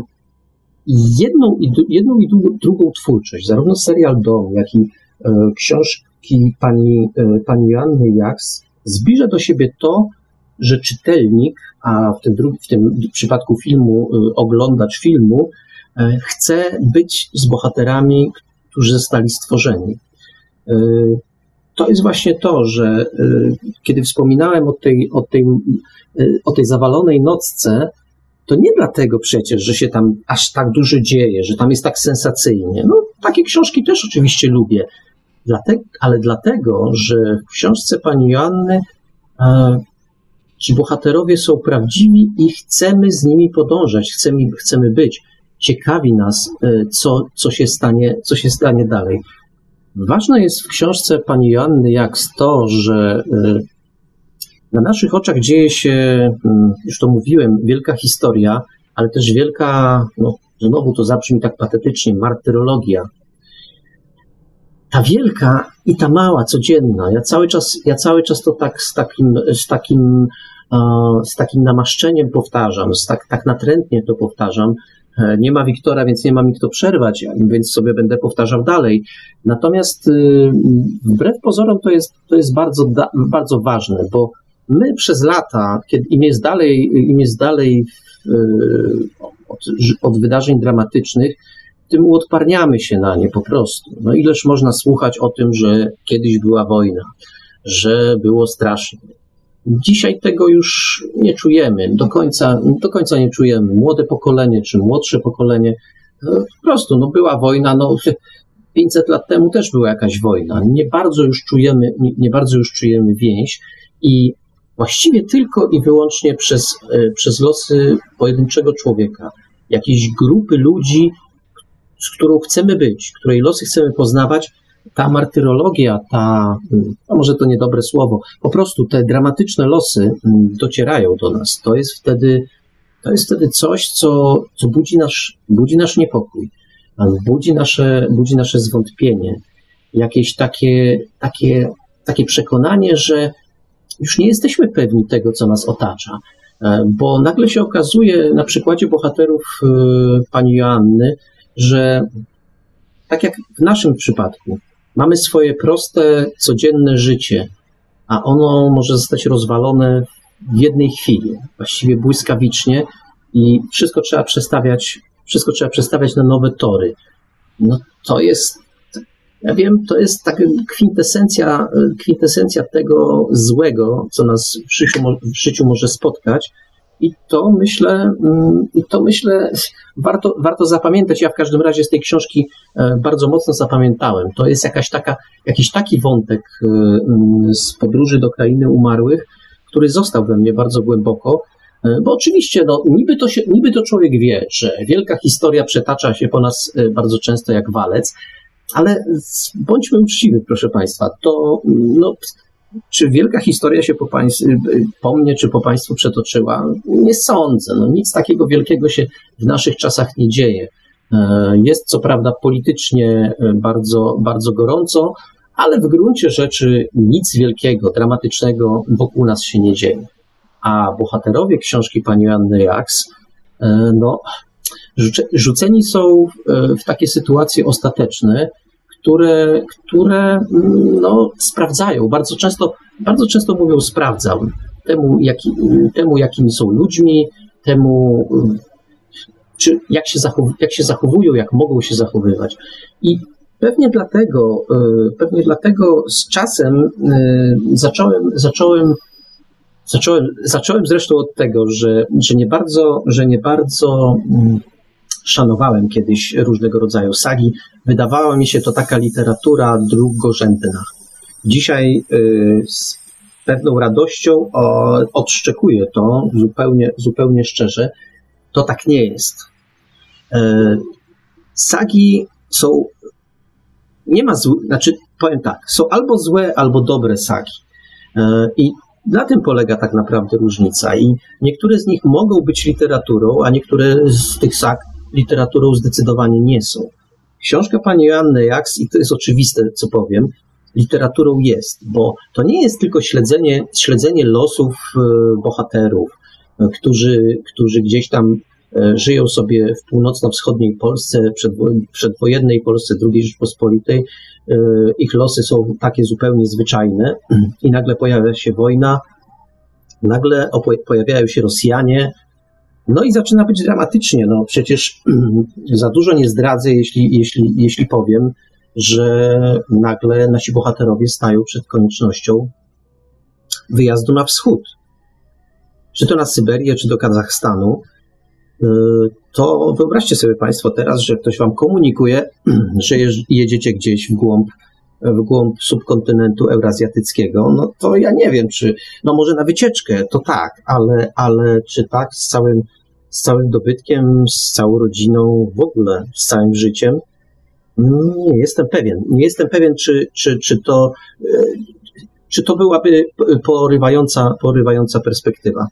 jedną i, jedną i drugą twórczość, zarówno serial Dom, jak i e, książki pani, e, pani Joanny Jaks, zbliża do siebie to, że czytelnik, a w tym, w tym przypadku filmu oglądacz filmu, chcę być z bohaterami, którzy zostali stworzeni. E, to jest właśnie to, że e, kiedy wspominałem o tej, o tej, o tej zawalonej nocce, to nie dlatego przecież, że się tam aż tak dużo dzieje, że tam jest tak sensacyjnie. No, takie książki też oczywiście lubię, dlatego, ale dlatego, że w książce pani Joanny e, ci bohaterowie są prawdziwi i chcemy z nimi podążać, chcemy, chcemy być ciekawi nas, e, co, co, się stanie, co się stanie dalej. Ważne jest w książce pani Joanny jak to, że e, na naszych oczach dzieje się, mm, już to mówiłem, wielka historia, ale też wielka, no, znowu to zabrzmi tak patetycznie, martyrologia. Ta wielka i ta mała, codzienna. Ja cały czas, ja cały czas to tak z takim, z takim, z takim namaszczeniem powtarzam, z tak, tak natrętnie to powtarzam, E, nie ma Wiktora, więc nie ma mi kto przerwać, więc sobie będę powtarzał dalej. Natomiast y, wbrew pozorom to jest, to jest bardzo, bardzo ważne, bo my przez lata, kiedy im jest dalej, im jest dalej y, od, od wydarzeń dramatycznych, tym uodparniamy się na nie po prostu. No ileż można słuchać o tym, że kiedyś była wojna, że było strasznie, Dzisiaj tego już nie czujemy, do końca, do końca nie czujemy. Młode pokolenie czy młodsze pokolenie, e, po prostu no była wojna, no <laughs> 500 lat temu też była jakaś wojna. Nie bardzo już czujemy, nie, nie bardzo już czujemy więź i właściwie tylko i wyłącznie przez, e, przez losy pojedynczego człowieka, jakiejś grupy ludzi, z którą chcemy być, której losy chcemy poznawać, ta martyrologia, ta, a może to niedobre słowo, po prostu te dramatyczne losy mm, docierają do nas. To jest wtedy, to jest wtedy coś, co, co budzi, nasz, budzi nasz niepokój, budzi nasze, budzi nasze zwątpienie, jakieś takie, takie, takie przekonanie, że już nie jesteśmy pewni tego, co nas otacza. E, bo nagle się okazuje na przykładzie bohaterów e, pani Joanny, że tak jak w naszym przypadku, Mamy swoje proste, codzienne życie, a ono może zostać rozwalone w jednej chwili, właściwie błyskawicznie i wszystko trzeba przestawiać, wszystko trzeba przestawiać na nowe tory. No to jest, ja wiem, to jest taka kwintesencja, kwintesencja tego złego, co nas w życiu, w życiu może spotkać, i to myślę, mm, i to myślę, warto, warto zapamiętać. Ja w każdym razie z tej książki e, bardzo mocno zapamiętałem. To jest jakaś taka, jakiś taki wątek e, mm, z podróży do krainy umarłych, który został we mnie bardzo głęboko. E, bo oczywiście, no, niby, to się, niby to człowiek wie, że wielka historia przetacza się po nas bardzo często jak walec, ale bądźmy uczciwi, proszę Państwa, to no, czy wielka historia się po, państw, po mnie czy po Państwu przetoczyła? Nie sądzę. No, nic takiego wielkiego się w naszych czasach nie dzieje. E, jest co prawda politycznie e, bardzo, bardzo gorąco, ale w gruncie rzeczy nic wielkiego, dramatycznego wokół nas się nie dzieje. A bohaterowie książki pani Anny Jaks, e, no, rzuceni są w takie sytuacje ostateczne, które, które mm, no, sprawdzają. Bardzo często, bardzo często mówią sprawdzam temu, jaki, temu jakimi są ludźmi, temu, czy jak się, jak się zachowują, jak mogą się zachowywać. I pewnie dlatego, e, pewnie dlatego z czasem e, zacząłem, zacząłem Zacząłem, zacząłem zresztą od tego, że, że nie bardzo, że nie bardzo mm, szanowałem kiedyś różnego rodzaju sagi. Wydawała mi się to taka literatura drugorzędna. Dzisiaj y, z pewną radością odszczekuję to zupełnie, zupełnie szczerze. To tak nie jest. Y, sagi są. Nie ma złych, znaczy powiem tak, są albo złe, albo dobre sagi. Y, I na tym polega tak naprawdę różnica. I niektóre z nich mogą być literaturą, a niektóre z tych sag literaturą zdecydowanie nie są. Książka pani Joanny Jaks, i to jest oczywiste, co powiem, literaturą jest, bo to nie jest tylko śledzenie, śledzenie losów e, bohaterów, e, którzy, którzy gdzieś tam e, żyją sobie w północno-wschodniej Polsce, przedwojennej Polsce II Rzeczpospolitej. Ich losy są takie zupełnie zwyczajne i nagle pojawia się wojna, nagle pojawiają się Rosjanie, no i zaczyna być dramatycznie. No przecież za dużo nie zdradzę, jeśli, jeśli, jeśli powiem, że nagle nasi bohaterowie stają przed koniecznością wyjazdu na wschód. Czy to na Syberię, czy do Kazachstanu. Y, to wyobraźcie sobie Państwo teraz, że ktoś Wam komunikuje, <clears throat> że jedziecie gdzieś w głąb, w głąb subkontynentu eurazjatyckiego, no to ja nie wiem, czy, no może na wycieczkę, to tak, ale, ale czy tak z całym z całym dobytkiem, z całą rodziną, w ogóle z całym życiem? Nie jestem pewien. Nie jestem pewien, czy, czy, czy, to, e, czy to byłaby porywająca, porywająca perspektywa.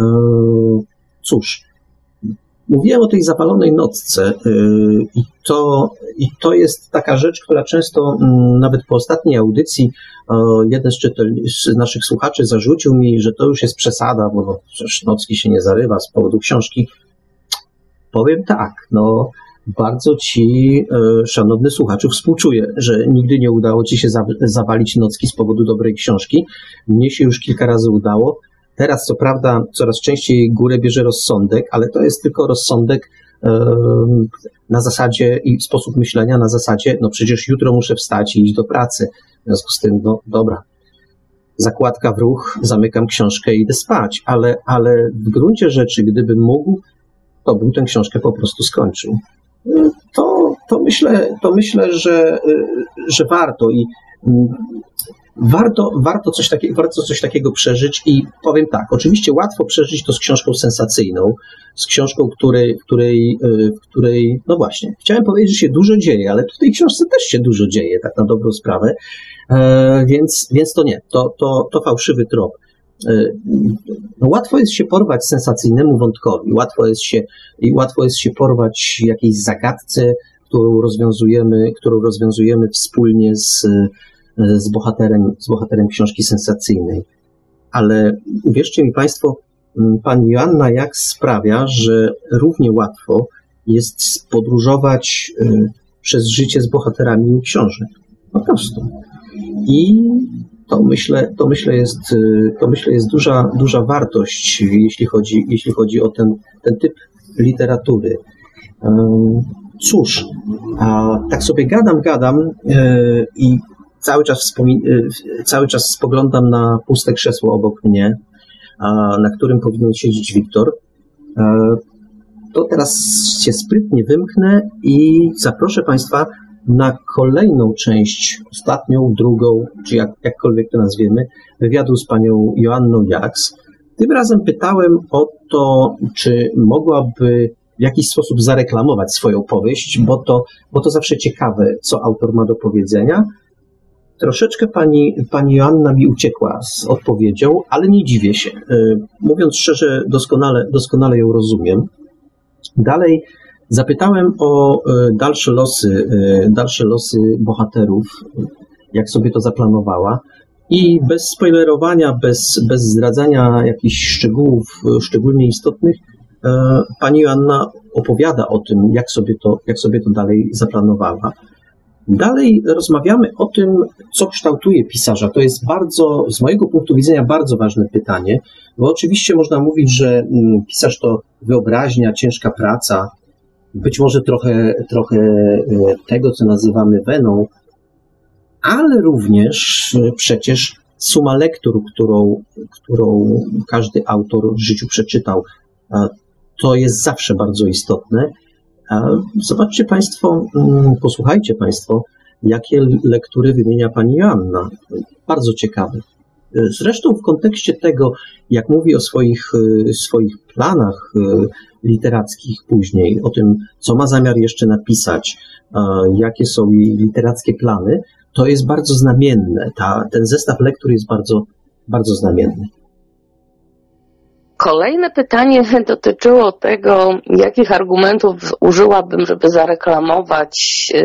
E, cóż, Mówiłem o tej zapalonej nocce y, i to, i to jest taka rzecz, która często, mm, nawet po ostatniej audycji, jeden z, z naszych słuchaczy zarzucił mi, że to już jest przesada, bo no, przecież nocki się nie zarywa z powodu książki. Powiem tak, no bardzo ci, e, szanowny słuchaczu, współczuję, że nigdy nie udało ci się zawalić nocki z powodu dobrej książki. Mnie się już kilka razy udało. Teraz, co prawda, coraz częściej górę bierze rozsądek, ale to jest tylko rozsądek na zasadzie i sposób myślenia na zasadzie, no przecież jutro muszę wstać i iść do pracy. W związku z tym, no dobra, zakładka w ruch, zamykam książkę i idę spać, ale, ale w gruncie rzeczy, gdybym mógł, to bym tę książkę po prostu skończył. To, to, myślę, to myślę, że, że warto i mm, warto, warto, coś takiego, warto coś takiego przeżyć i powiem tak, oczywiście łatwo przeżyć to z książką sensacyjną, z książką, której, której, y, której, no właśnie, chciałem powiedzieć, że się dużo dzieje, ale w tej książce też się dużo dzieje, tak na dobrą sprawę, e, więc, więc to nie, to, to, to fałszywy trop. E, no, łatwo jest się porwać sensacyjnemu wątkowi, łatwo jest się, łatwo jest się porwać jakiejś zagadce, którą rozwiązujemy, którą rozwiązujemy wspólnie z z bohaterem, z bohaterem książki sensacyjnej. Ale uwierzcie mi Państwo, pani Joanna jak sprawia, że równie łatwo jest podróżować y, przez życie z bohaterami książek. Po prostu. I to myślę, to myślę, jest, y, to myślę jest duża, duża wartość, jeśli chodzi, jeśli chodzi o ten, ten typ literatury. Cóż, tak sobie gadam, gadam i cały czas, y, cały czas spoglądam na puste krzesło obok mnie, na którym powinien siedzieć Wiktor. E, to teraz się sprytnie wymknę i zaproszę Państwa na kolejną część, ostatnią, drugą, czy jak, jakkolwiek to nazwiemy, wywiadu z panią Joanną Jaks. Tym razem pytałem o to, czy mogłaby w jakiś sposób zareklamować swoją powieść, bo to, bo to zawsze ciekawe, co autor ma do powiedzenia. Troszeczkę pani, pani Joanna mi uciekła z odpowiedzią, ale nie dziwię się. Mówiąc szczerze, doskonale, doskonale ją rozumiem. Dalej zapytałem o dalsze losy, dalsze losy bohaterów, jak sobie to zaplanowała. I bez spoilerowania, bez, bez zdradzania jakichś szczegółów szczególnie istotnych, pani Joanna opowiada o tym, jak sobie to, jak sobie to dalej zaplanowała. Dalej rozmawiamy o tym, co kształtuje pisarza. To jest bardzo, z mojego punktu widzenia, bardzo ważne pytanie, bo oczywiście można mówić, że pisarz to wyobraźnia, ciężka praca, być może trochę, trochę tego, co nazywamy weną, ale również przecież suma lektur, którą, którą każdy autor w życiu przeczytał, to jest zawsze bardzo istotne. Zobaczcie Państwo, posłuchajcie Państwo, jakie lektury wymienia Pani Joanna. Bardzo ciekawe. Zresztą w kontekście tego, jak mówi o swoich, swoich planach literackich później, o tym, co ma zamiar jeszcze napisać, jakie są jej literackie plany, to jest bardzo znamienne. Ta, ten zestaw lektur jest bardzo, bardzo znamienny. Kolejne pytanie <laughs> dotyczyło tego, jakich argumentów użyłabym, żeby zareklamować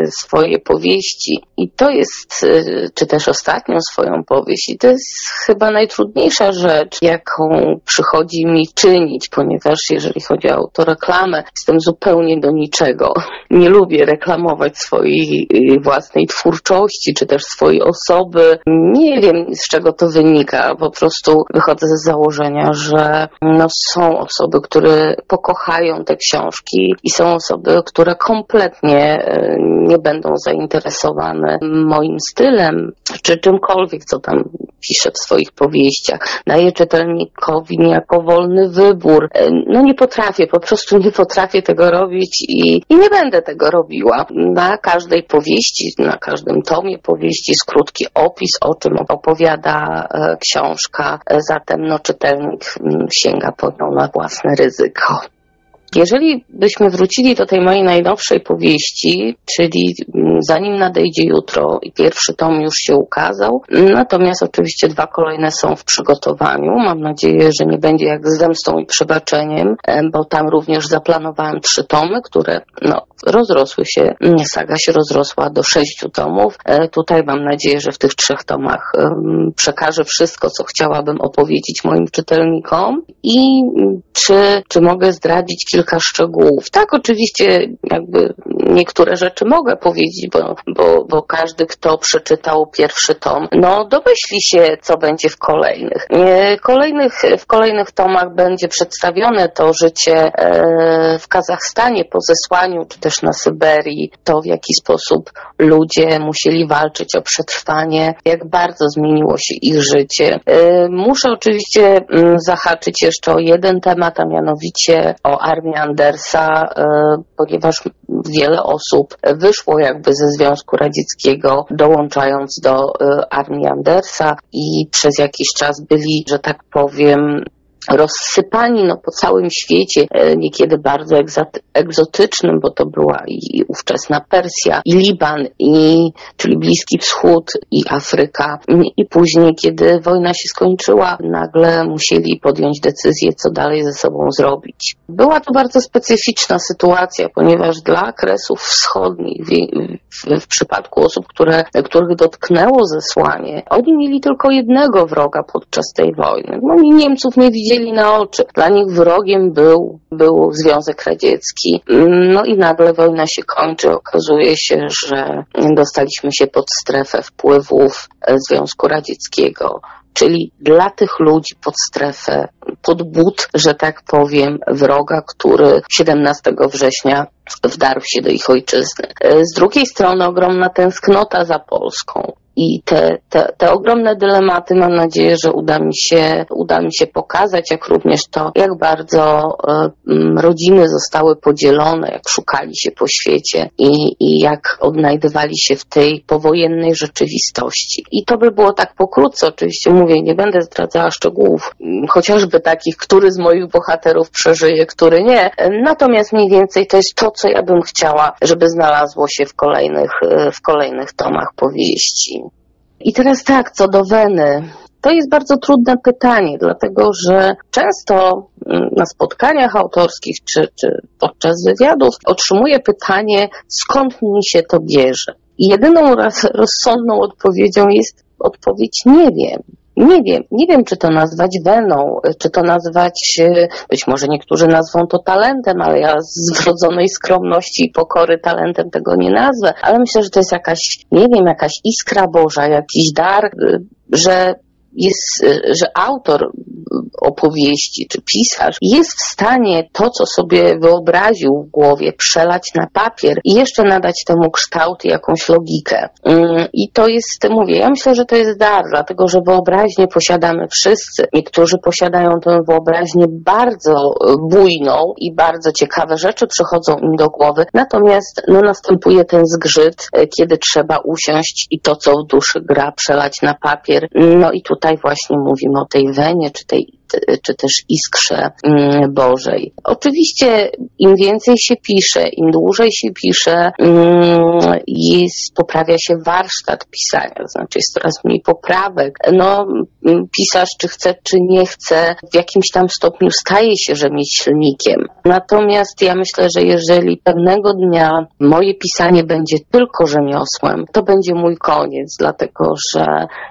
swoje powieści. I to jest, czy też ostatnią swoją powieść, i to jest chyba najtrudniejsza rzecz, jaką przychodzi mi czynić, ponieważ jeżeli chodzi o autoreklamę, jestem zupełnie do niczego. <laughs> Nie lubię reklamować swojej własnej twórczości, czy też swojej osoby. Nie wiem, z czego to wynika. Po prostu wychodzę z założenia, że no, są osoby, które pokochają te książki i są osoby, które kompletnie nie będą zainteresowane moim stylem, czy czymkolwiek, co tam piszę w swoich powieściach. Daję czytelnikowi niejako wolny wybór. No nie potrafię, po prostu nie potrafię tego robić i, i nie będę tego robiła. Na każdej powieści, na każdym tomie powieści jest krótki opis, o czym opowiada książka. Zatem no, czytelnik sięga nią na własne ryzyko. Jeżeli byśmy wrócili do tej mojej najnowszej powieści, czyli zanim nadejdzie jutro i pierwszy tom już się ukazał, natomiast oczywiście dwa kolejne są w przygotowaniu. Mam nadzieję, że nie będzie jak z zemstą i przebaczeniem, bo tam również zaplanowałem trzy tomy, które no, rozrosły się, saga się rozrosła do sześciu tomów. Tutaj mam nadzieję, że w tych trzech tomach przekażę wszystko, co chciałabym opowiedzieć moim czytelnikom i czy, czy mogę zdradzić szczegółów. Tak, oczywiście jakby niektóre rzeczy mogę powiedzieć, bo, bo, bo każdy, kto przeczytał pierwszy tom, no domyśli się, co będzie w kolejnych. Kolejnych, w kolejnych tomach będzie przedstawione to życie w Kazachstanie po zesłaniu, czy też na Syberii, to w jaki sposób ludzie musieli walczyć o przetrwanie, jak bardzo zmieniło się ich życie. Muszę oczywiście zahaczyć jeszcze o jeden temat, a mianowicie o armię Andersa, ponieważ wiele osób wyszło jakby ze Związku Radzieckiego, dołączając do armii Andersa i przez jakiś czas byli, że tak powiem, rozsypani no, po całym świecie, niekiedy bardzo egzotycznym, bo to była i ówczesna Persja, i Liban, i, czyli Bliski Wschód, i Afryka. I później, kiedy wojna się skończyła, nagle musieli podjąć decyzję, co dalej ze sobą zrobić. Była to bardzo specyficzna sytuacja, ponieważ dla Kresów Wschodnich, w, w, przypadku osób, które, których dotknęło zesłanie, oni mieli tylko jednego wroga podczas tej wojny. Oni Niemców nie widzieli na oczy. Dla nich wrogiem był, był Związek Radziecki. No i nagle wojna się kończy. Okazuje się, że dostaliśmy się pod strefę wpływów Związku Radzieckiego czyli dla tych ludzi pod strefę, pod but, że tak powiem, wroga, który 17 września wdarł się do ich ojczyzny. Z drugiej strony ogromna tęsknota za Polską. I te, te, te ogromne dylematy mam nadzieję, że uda mi, się, uda mi się pokazać, jak również to, jak bardzo y, rodziny zostały podzielone, jak szukali się po świecie i, i jak odnajdywali się w tej powojennej rzeczywistości. I to by było tak pokrótce, oczywiście mówię, nie będę zdradzała szczegółów, chociażby takich, który z moich bohaterów przeżyje, który nie. Natomiast mniej więcej to jest to, co ja bym chciała, żeby znalazło się w kolejnych, w kolejnych tomach powieści. I teraz tak, co do Weny. To jest bardzo trudne pytanie, dlatego że często na spotkaniach autorskich czy, czy podczas wywiadów otrzymuję pytanie, skąd mi się to bierze. I jedyną rozsądną odpowiedzią jest odpowiedź nie wiem. Nie wiem, nie wiem, czy to nazwać weną, czy to nazwać, e, być może niektórzy nazwą to talentem, ale ja z wrodzonej skromności i pokory talentem tego nie nazwę, ale myślę, że to jest jakaś, nie wiem, jakaś iskra Boża, jakiś dar, e, że jest, e, że autor opowieści czy pisarz jest w stanie to, co sobie wyobraził w głowie, przelać na papier i jeszcze nadać temu kształt i jakąś logikę. Mm, I to jest, mówię, ja myślę, że to jest dar, dlatego że wyobraźnię posiadamy wszyscy. Niektórzy posiadają tę wyobraźnię bardzo e, bujną i bardzo ciekawe rzeczy przychodzą im do głowy, natomiast no, następuje ten zgrzyt, e, kiedy trzeba usiąść i to, co w duszy gra, przelać na papier. No i tutaj właśnie mówimy o tej wenie, czy tej czy też iskrze mm, Bożej. Oczywiście im więcej się pisze, im dłużej się pisze, mm, jest, poprawia się warsztat pisania, znaczy jest coraz mniej poprawek. No, mm, pisarz czy chce, czy nie chce, w jakimś tam stopniu staje się rzemieślnikiem. Natomiast ja myślę, że jeżeli pewnego dnia moje pisanie będzie tylko rzemiosłem, to będzie mój koniec, dlatego że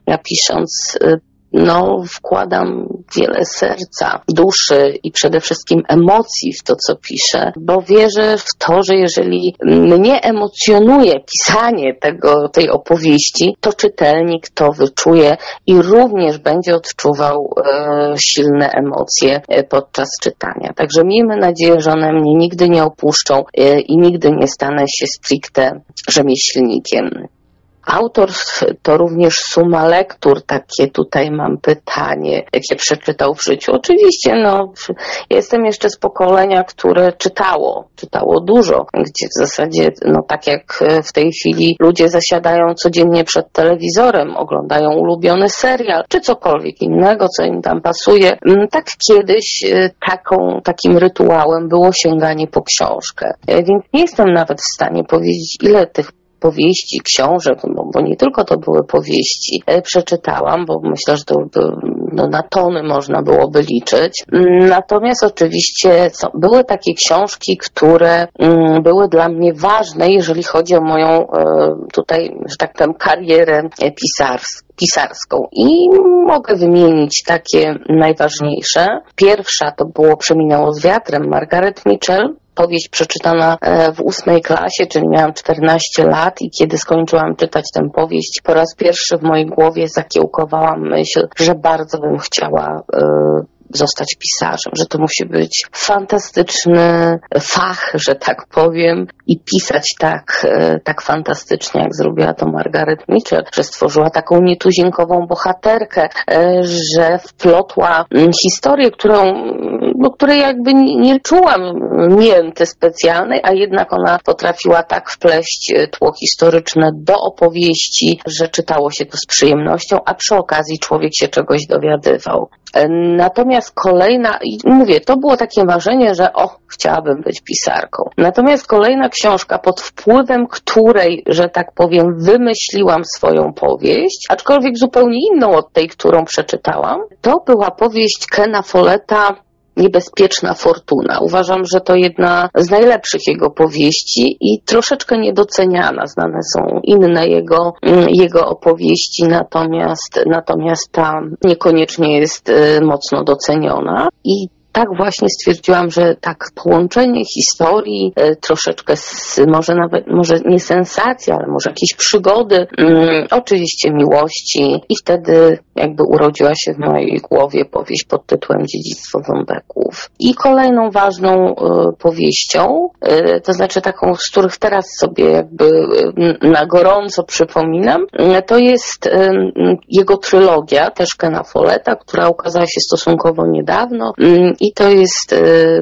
ja pisząc y, no, wkładam wiele serca, duszy i przede wszystkim emocji w to, co piszę, bo wierzę w to, że jeżeli mnie emocjonuje pisanie tego, tej opowieści, to czytelnik to wyczuje i również będzie odczuwał e, silne emocje e, podczas czytania. Także miejmy nadzieję, że one mnie nigdy nie opuszczą e, i nigdy nie stanę się stricte rzemieślnikiem. Autor to również suma lektur, takie tutaj mam pytanie, jakie przeczytał w życiu. Oczywiście, no, jestem jeszcze z pokolenia, które czytało, czytało dużo, gdzie w zasadzie, no tak jak w tej chwili ludzie zasiadają codziennie przed telewizorem, oglądają ulubiony serial, czy cokolwiek innego, co im tam pasuje. Mm, tak kiedyś e, taką, takim rytuałem było sięganie po książkę. E, więc nie jestem nawet w stanie powiedzieć, ile tych powieści, książek, bo, bo, nie tylko to były powieści, e, przeczytałam, bo myślę, że to no, na tony można byłoby liczyć. Natomiast oczywiście są, były takie książki, które mm, były dla mnie ważne, jeżeli chodzi o moją e, tutaj, że tak powiem, karierę pisarską pisarską i mogę wymienić takie najważniejsze. Pierwsza to było Przeminęło z wiatrem Margaret Mitchell, powieść przeczytana e, w ósmej klasie, czyli miałam 14 lat i kiedy skończyłam czytać tę powieść, po raz pierwszy w mojej głowie zakiełkowałam myśl, że bardzo bym chciała y, zostać pisarzem, że to musi być fantastyczny fach, że tak powiem, i pisać tak, e, tak fantastycznie, jak zrobiła to Margaret Mitchell, że stworzyła taką nietuzinkową bohaterkę, e, że wplotła historię, którą, której jakby nie czułam mięty specjalnej, a jednak ona potrafiła tak wpleść e, tło historyczne do opowieści, że czytało się to z przyjemnością, a przy okazji człowiek się czegoś dowiadywał. Natomiast kolejna, mówię, to było takie marzenie, że o, chciałabym być pisarką. Natomiast kolejna książka, pod wpływem której, że tak powiem, wymyśliłam swoją powieść, aczkolwiek zupełnie inną od tej, którą przeczytałam, to była powieść Kena Folletta Niebezpieczna Fortuna. Uważam, że to jedna z najlepszych jego powieści i troszeczkę niedoceniana. Znane są inne jego, mm, jego opowieści, natomiast, natomiast ta niekoniecznie jest y, mocno doceniona. I tak właśnie stwierdziłam, że tak połączenie historii, e, troszeczkę z, może nawet, może nie sensacji, ale może jakieś przygody, mm, oczywiście miłości i wtedy jakby urodziła się w mojej głowie powieść pod tytułem Dziedzictwo Ząbeków. I kolejną ważną y, powieścią, y, to znaczy taką, z których teraz sobie jakby y, na gorąco przypominam, to jest jego trylogia, też Kena która ukazała się stosunkowo niedawno i to jest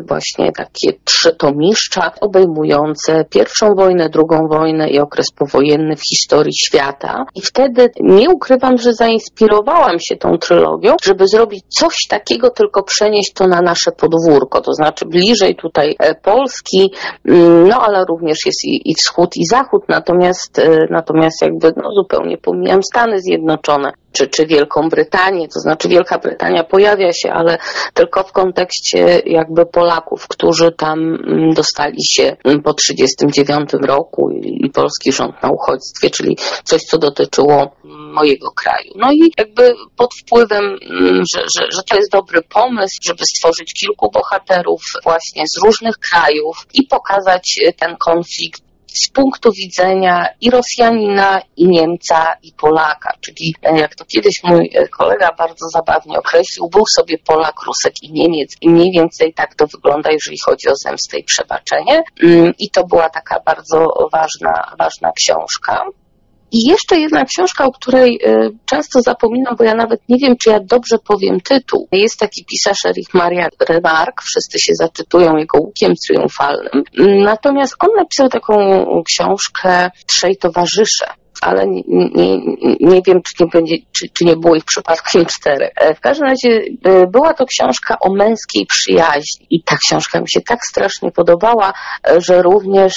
właśnie takie trzytomiszcza obejmujące pierwszą wojnę, drugą wojnę i okres powojenny w historii świata. I wtedy nie ukrywam, że zainspirowałam się tą trylogią, żeby zrobić coś takiego, tylko przenieść to na nasze podwórko, to znaczy bliżej tutaj e, Polski, mm, no ale również jest i, i wschód i zachód, natomiast, e, natomiast jakby no, zupełnie pomijam Stany Zjednoczone czy, czy Wielką Brytanię, to znaczy Wielka Brytania pojawia się, ale tylko w kontekście jakby Polaków, którzy tam mm, dostali się mm, po 1939 roku i, polski rząd na uchodźstwie, czyli coś, co dotyczyło mojego kraju. No i jakby pod wpływem, mm, że, że, że to jest dobry pomysł, żeby stworzyć kilku bohaterów właśnie z różnych krajów i pokazać ten konflikt z punktu widzenia i Rosjanina, i Niemca, i Polaka. Czyli e, jak to kiedyś mój e, kolega bardzo zabawnie określił, był sobie Polak, Rusek i Niemiec i mniej więcej tak to wygląda, jeżeli chodzi o zemstę i przebaczenie. Mm, I to była taka bardzo ważna, ważna książka. I jeszcze jedna książka, o której y, często zapominam, bo ja nawet nie wiem, czy ja dobrze powiem tytuł. Jest taki pisarz Erich Maria Remarque, wszyscy się zaczytują jego łukiem triumfalnym. Natomiast on napisał taką książkę Trzej towarzysze ale nie, nie, nie wiem, czy nie, będzie, czy, czy nie było ich przypadkiem czterech. E, w każdym razie e, była to książka o męskiej przyjaźni i ta książka mi się tak strasznie podobała, e, że również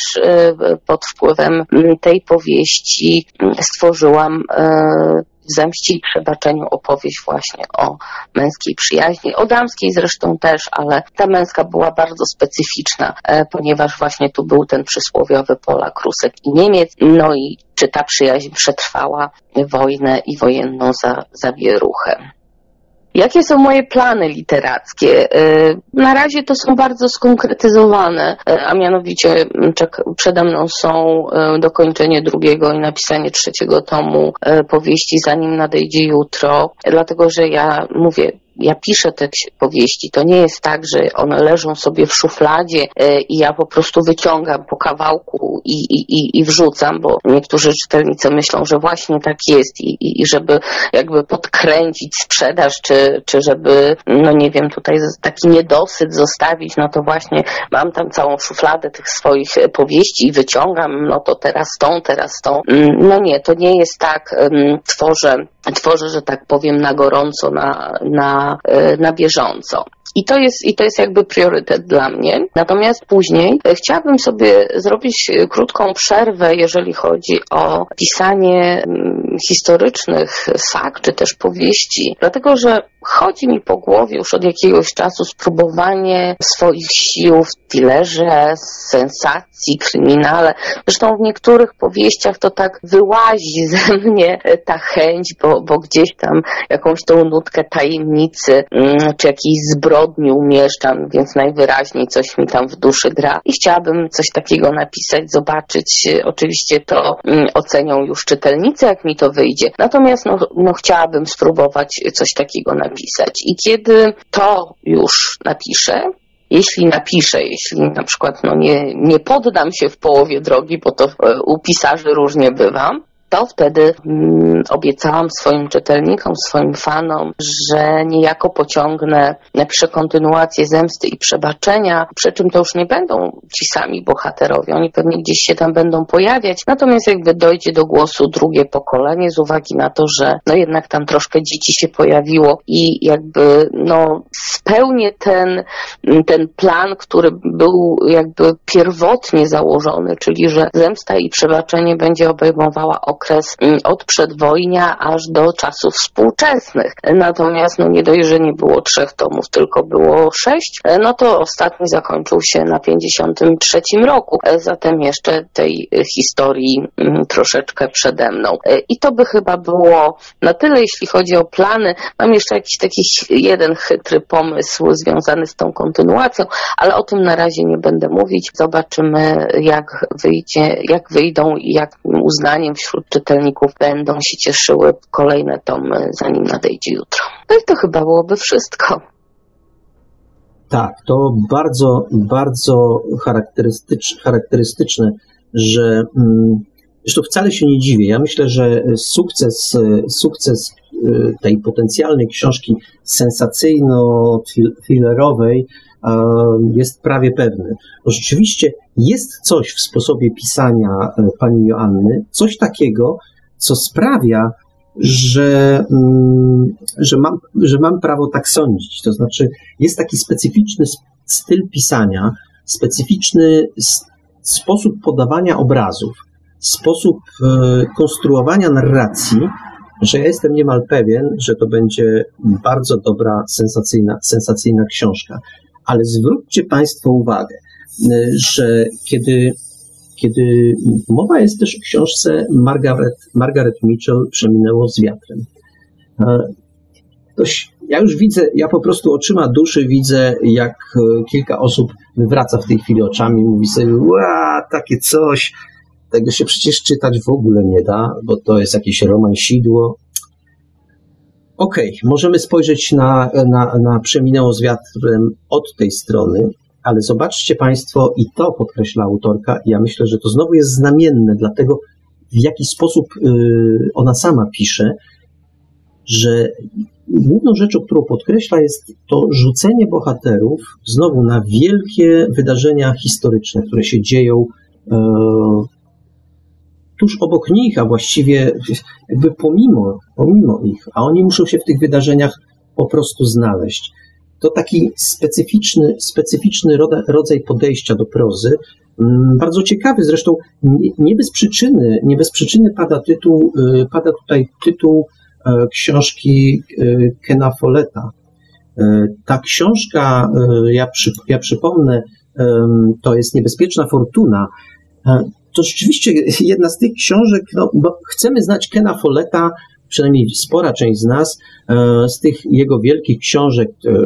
pod wpływem tej powieści stworzyłam zemści i przebaczeniu opowieść właśnie o męskiej przyjaźni, o damskiej zresztą też, ale ta męska była bardzo specyficzna, e, ponieważ właśnie tu był ten przysłowiowy Polak, Rusek i Niemiec, no i czy ta przyjaźń przetrwała wojnę i wojenną zawieruchę. Jakie są moje plany literackie? Y, na razie to są bardzo skonkretyzowane, y, a mianowicie mm, przede mną są y, dokończenie drugiego i napisanie trzeciego tomu powieści, zanim nadejdzie jutro, dlatego że ja mówię, ja piszę te powieści, to nie jest tak, że one leżą sobie w szufladzie e, i ja po prostu wyciągam po kawałku i, i, i wrzucam, bo niektórzy czytelnicy myślą, że właśnie tak jest i, i, i żeby jakby podkręcić sprzedaż, czy, czy żeby, no nie wiem, tutaj taki niedosyt zostawić, no to właśnie mam tam całą szufladę tych swoich e, powieści i wyciągam, no to teraz tą, teraz tą. Mm, no nie, to nie jest tak, tworzę, tworzę, że tak powiem, na gorąco, na, na E, na, bieżąco. I to, jest, I to jest jakby priorytet dla mnie. Natomiast później e, chciałabym sobie zrobić e, krótką przerwę, jeżeli chodzi o pisanie mm, historycznych sag, czy też powieści, dlatego że chodzi mi po głowie już od jakiegoś czasu spróbowanie swoich sił w thrillerze, sensacji, kryminale. Zresztą w niektórych powieściach to tak wyłazi ze mnie ta chęć, bo, bo gdzieś tam jakąś tą nutkę tajemnicy, mm, czy jakiejś zbrodni umieszczam, więc najwyraźniej coś mi tam w duszy gra. I chciałabym coś takiego napisać, zobaczyć. Oczywiście to mm, ocenią już czytelnicy, jak mi to wyjdzie. Natomiast no, no chciałabym spróbować coś takiego napisać. I kiedy to już napiszę, jeśli napiszę, jeśli na przykład no nie, nie poddam się w połowie drogi, bo to e, u pisarzy różnie bywa, to wtedy mm, obiecałam swoim czytelnikom, swoim fanom, że niejako pociągnę, napiszę kontynuację zemsty i przebaczenia, przy czym to już nie będą ci sami bohaterowie, oni pewnie gdzieś się tam będą pojawiać, natomiast jakby dojdzie do głosu drugie pokolenie z uwagi na to, że no jednak tam troszkę dzieci się pojawiło i jakby no spełnię ten, ten plan, który był jakby pierwotnie założony, czyli że zemsta i przebaczenie będzie obejmowała okres mm, od przedwojnia aż do czasów współczesnych. Natomiast no nie dość, że nie było trzech tomów, tylko było sześć, no to ostatni zakończył się na 53 roku. Zatem jeszcze tej historii mm, troszeczkę przede mną. I to by chyba było na tyle, jeśli chodzi o plany. Mam jeszcze jakiś taki jeden chytry pomysł związany z tą kontynuacją, ale o tym na razie nie będę mówić. Zobaczymy, jak wyjdzie, jak wyjdą i jakim uznaniem wśród czytelników będą się cieszyły kolejne tomy, zanim nadejdzie jutro. No i to chyba byłoby wszystko. Tak, to bardzo, bardzo charakterystyczne, charakterystyczne że mm, zresztą wcale się nie dziwię. Ja myślę, że sukces, sukces y, tej potencjalnej książki sensacyjno-thrillerowej jest prawie pewny. Rzeczywiście jest coś w sposobie pisania e, pani Joanny, coś takiego, co sprawia, że, mm, że, mam, że mam prawo tak sądzić. To znaczy, jest taki specyficzny styl pisania, specyficzny sposób podawania obrazów, sposób e, konstruowania narracji, że ja jestem niemal pewien, że to będzie bardzo dobra, sensacyjna, sensacyjna książka. Ale zwróćcie Państwo uwagę, e, że kiedy, kiedy mowa jest też o książce Margaret, Margaret Mitchell Przeminęło z wiatrem. Ktoś, ja już widzę, ja po prostu oczyma duszy widzę, jak kilka osób wywraca w tej chwili oczami i mówi sobie, ła, takie coś, tego się przecież czytać w ogóle nie da, bo to jest jakieś romansidło. Okej, okay, możemy spojrzeć na, na, na Przeminęło z wiatrem od tej strony, ale zobaczcie Państwo, i to podkreśla autorka, ja myślę, że to znowu jest znamienne, dlatego w jaki sposób y, ona sama pisze, że główną rzeczą, którą podkreśla, jest to rzucenie bohaterów znowu na wielkie wydarzenia historyczne, które się dzieją e, tuż obok nich, a właściwie jakby pomimo, pomimo ich, a oni muszą się w tych wydarzeniach po prostu znaleźć. To taki specyficzny, specyficzny rodzaj podejścia do prozy, mm, bardzo ciekawy, zresztą nie bez przyczyny, nie bez przyczyny pada tytuł, y, pada tutaj tytuł e, książki e, Kena Folletta. E, ta książka, ja, przy, ja przypomnę, to jest Niebezpieczna Fortuna to rzeczywiście jedna z tych książek, no, bo chcemy znać Kena Folletta, przynajmniej spora część z nas, e, z tych jego wielkich książek, e,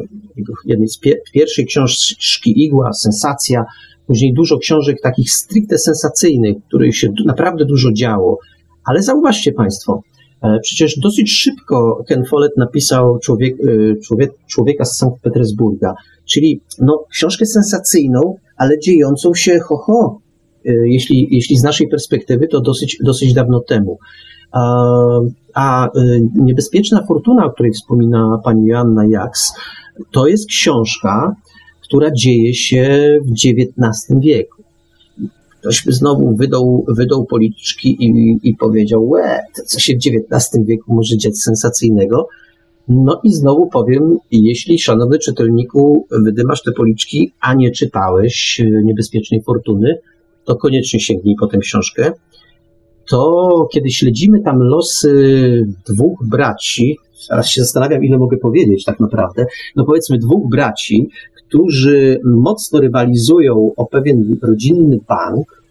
jednej z pierwszej książki Igła, Sensacja, później dużo książek takich stricte sensacyjnych, których się naprawdę dużo działo. Ale zauważcie Państwo, e, przecież dosyć szybko Ken Follett napisał człowiek, człowiek, Człowieka z Sankt Petersburga, czyli no, książkę sensacyjną, ale dziejącą się ho, ho jeśli, jeśli z naszej perspektywy, to dosyć, dosyć dawno temu. A, a e, Niebezpieczna Fortuna, o której wspomina pani Joanna Jaks, to jest książka, która dzieje się w XIX wieku. Ktoś by znowu wydał, wydał policzki i, i powiedział, łe, co się w XIX wieku może dziać sensacyjnego. No i znowu powiem, jeśli szanowny czytelniku wydymasz te policzki, a nie czytałeś e, Niebezpiecznej Fortuny, to koniecznie sięgnij po tę książkę. To kiedy śledzimy tam losy dwóch braci, teraz się zastanawiam, ile mogę powiedzieć tak naprawdę, no powiedzmy dwóch braci, którzy mocno rywalizują o pewien rodzinny bank,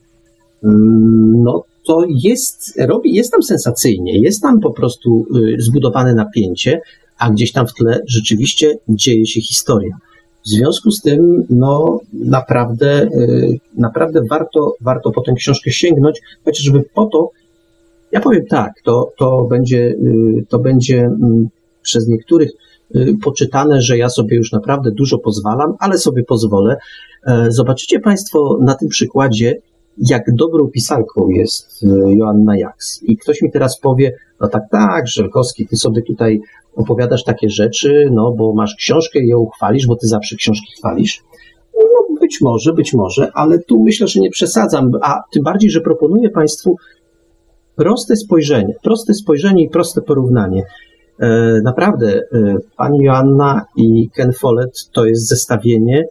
mm, no to jest, robi, jest tam sensacyjnie, jest tam po prostu y, zbudowane napięcie, a gdzieś tam w tle rzeczywiście dzieje się historia. W związku z tym, no naprawdę, y, naprawdę warto, warto po tę książkę sięgnąć, chociażby po to, ja powiem tak, to, to będzie, y, to będzie mm, przez niektórych y, poczytane, że ja sobie już naprawdę dużo pozwalam, ale sobie pozwolę. E, zobaczycie Państwo na tym przykładzie, jak dobrą pisarką jest Joanna Jaks. I ktoś mi teraz powie, no tak, tak, Żelkowski, ty sobie tutaj opowiadasz takie rzeczy, no bo masz książkę i ją chwalisz, bo ty zawsze książki chwalisz. No być może, być może, ale tu myślę, że nie przesadzam, a tym bardziej, że proponuję Państwu proste spojrzenie, proste spojrzenie i proste porównanie. E, naprawdę, e, pani Joanna i Ken Follett to jest zestawienie,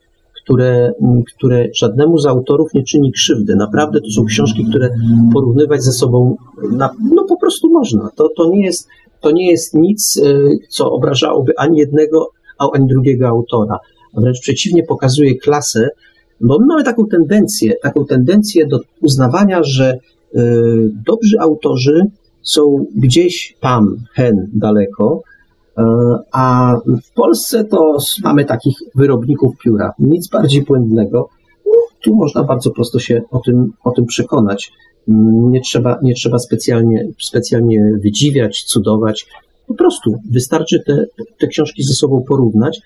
które, które żadnemu z autorów nie czyni krzywdy. Naprawdę to są książki, które porównywać ze sobą na, no po prostu można. To, to, nie jest, to nie jest nic, co obrażałoby ani jednego, ani drugiego autora. Wręcz przeciwnie, pokazuje klasę, bo my mamy taką tendencję, taką tendencję do uznawania, że dobrzy autorzy są gdzieś tam, hen, daleko, e, a w Polsce to mamy takich wyrobników pióra. Nic bardziej błędnego. No, tu można bardzo prosto się o tym, o tym przekonać. Nie trzeba, nie trzeba specjalnie, specjalnie wydziwiać, cudować. Po prostu wystarczy te, te książki ze sobą porównać,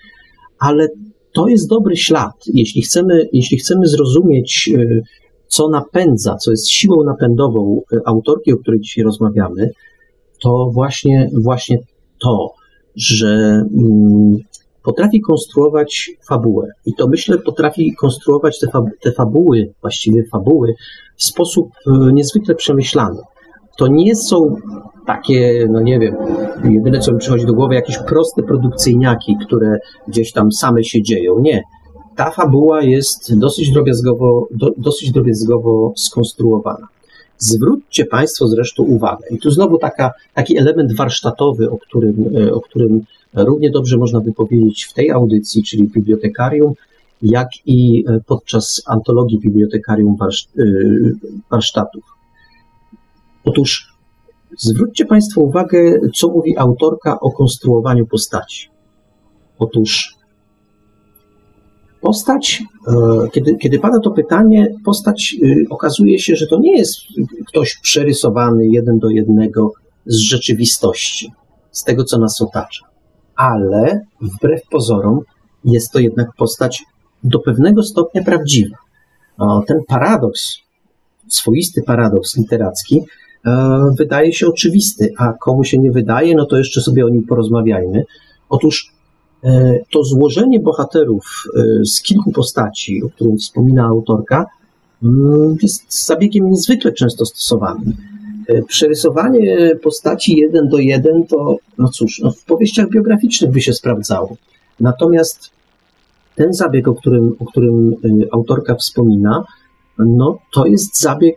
ale to jest dobry ślad. Jeśli chcemy, jeśli chcemy zrozumieć e, co napędza, co jest siłą napędową e, autorki, o której dzisiaj rozmawiamy, to właśnie, właśnie to, że mm, potrafi konstruować fabułę. I to myślę, potrafi konstruować te, fab te fabuły, właściwie fabuły, w sposób e, niezwykle przemyślany. To nie są takie, no nie wiem, jedyne co mi przychodzi do głowy, jakieś proste produkcyjniaki, które gdzieś tam same się dzieją. Nie ta fabuła jest dosyć drobiazgowo, do, dosyć drobiazgowo skonstruowana. Zwróćcie Państwo zresztą uwagę, i tu znowu taka, taki element warsztatowy, o którym, o którym równie dobrze można by powiedzieć w tej audycji, czyli bibliotekarium, jak i podczas antologii bibliotekarium e, warsztatów. Otóż zwróćcie Państwo uwagę, co mówi autorka o konstruowaniu postaci. Otóż Postać, e, kiedy, kiedy pada to pytanie, postać y, okazuje się, że to nie jest ktoś przerysowany jeden do jednego z rzeczywistości, z tego, co nas otacza. Ale wbrew pozorom jest to jednak postać do pewnego stopnia prawdziwa. Ten paradoks, swoisty paradoks literacki, e, wydaje się oczywisty, a komu się nie wydaje, no to jeszcze sobie o nim porozmawiajmy. Otóż to złożenie bohaterów e, z kilku postaci, o którym wspomina autorka, mm, jest zabiegiem niezwykle często stosowanym. E, przerysowanie postaci jeden do jeden to, no cóż, no w powieściach biograficznych by się sprawdzało. Natomiast ten zabieg, o którym, o którym autorka wspomina, no to jest zabieg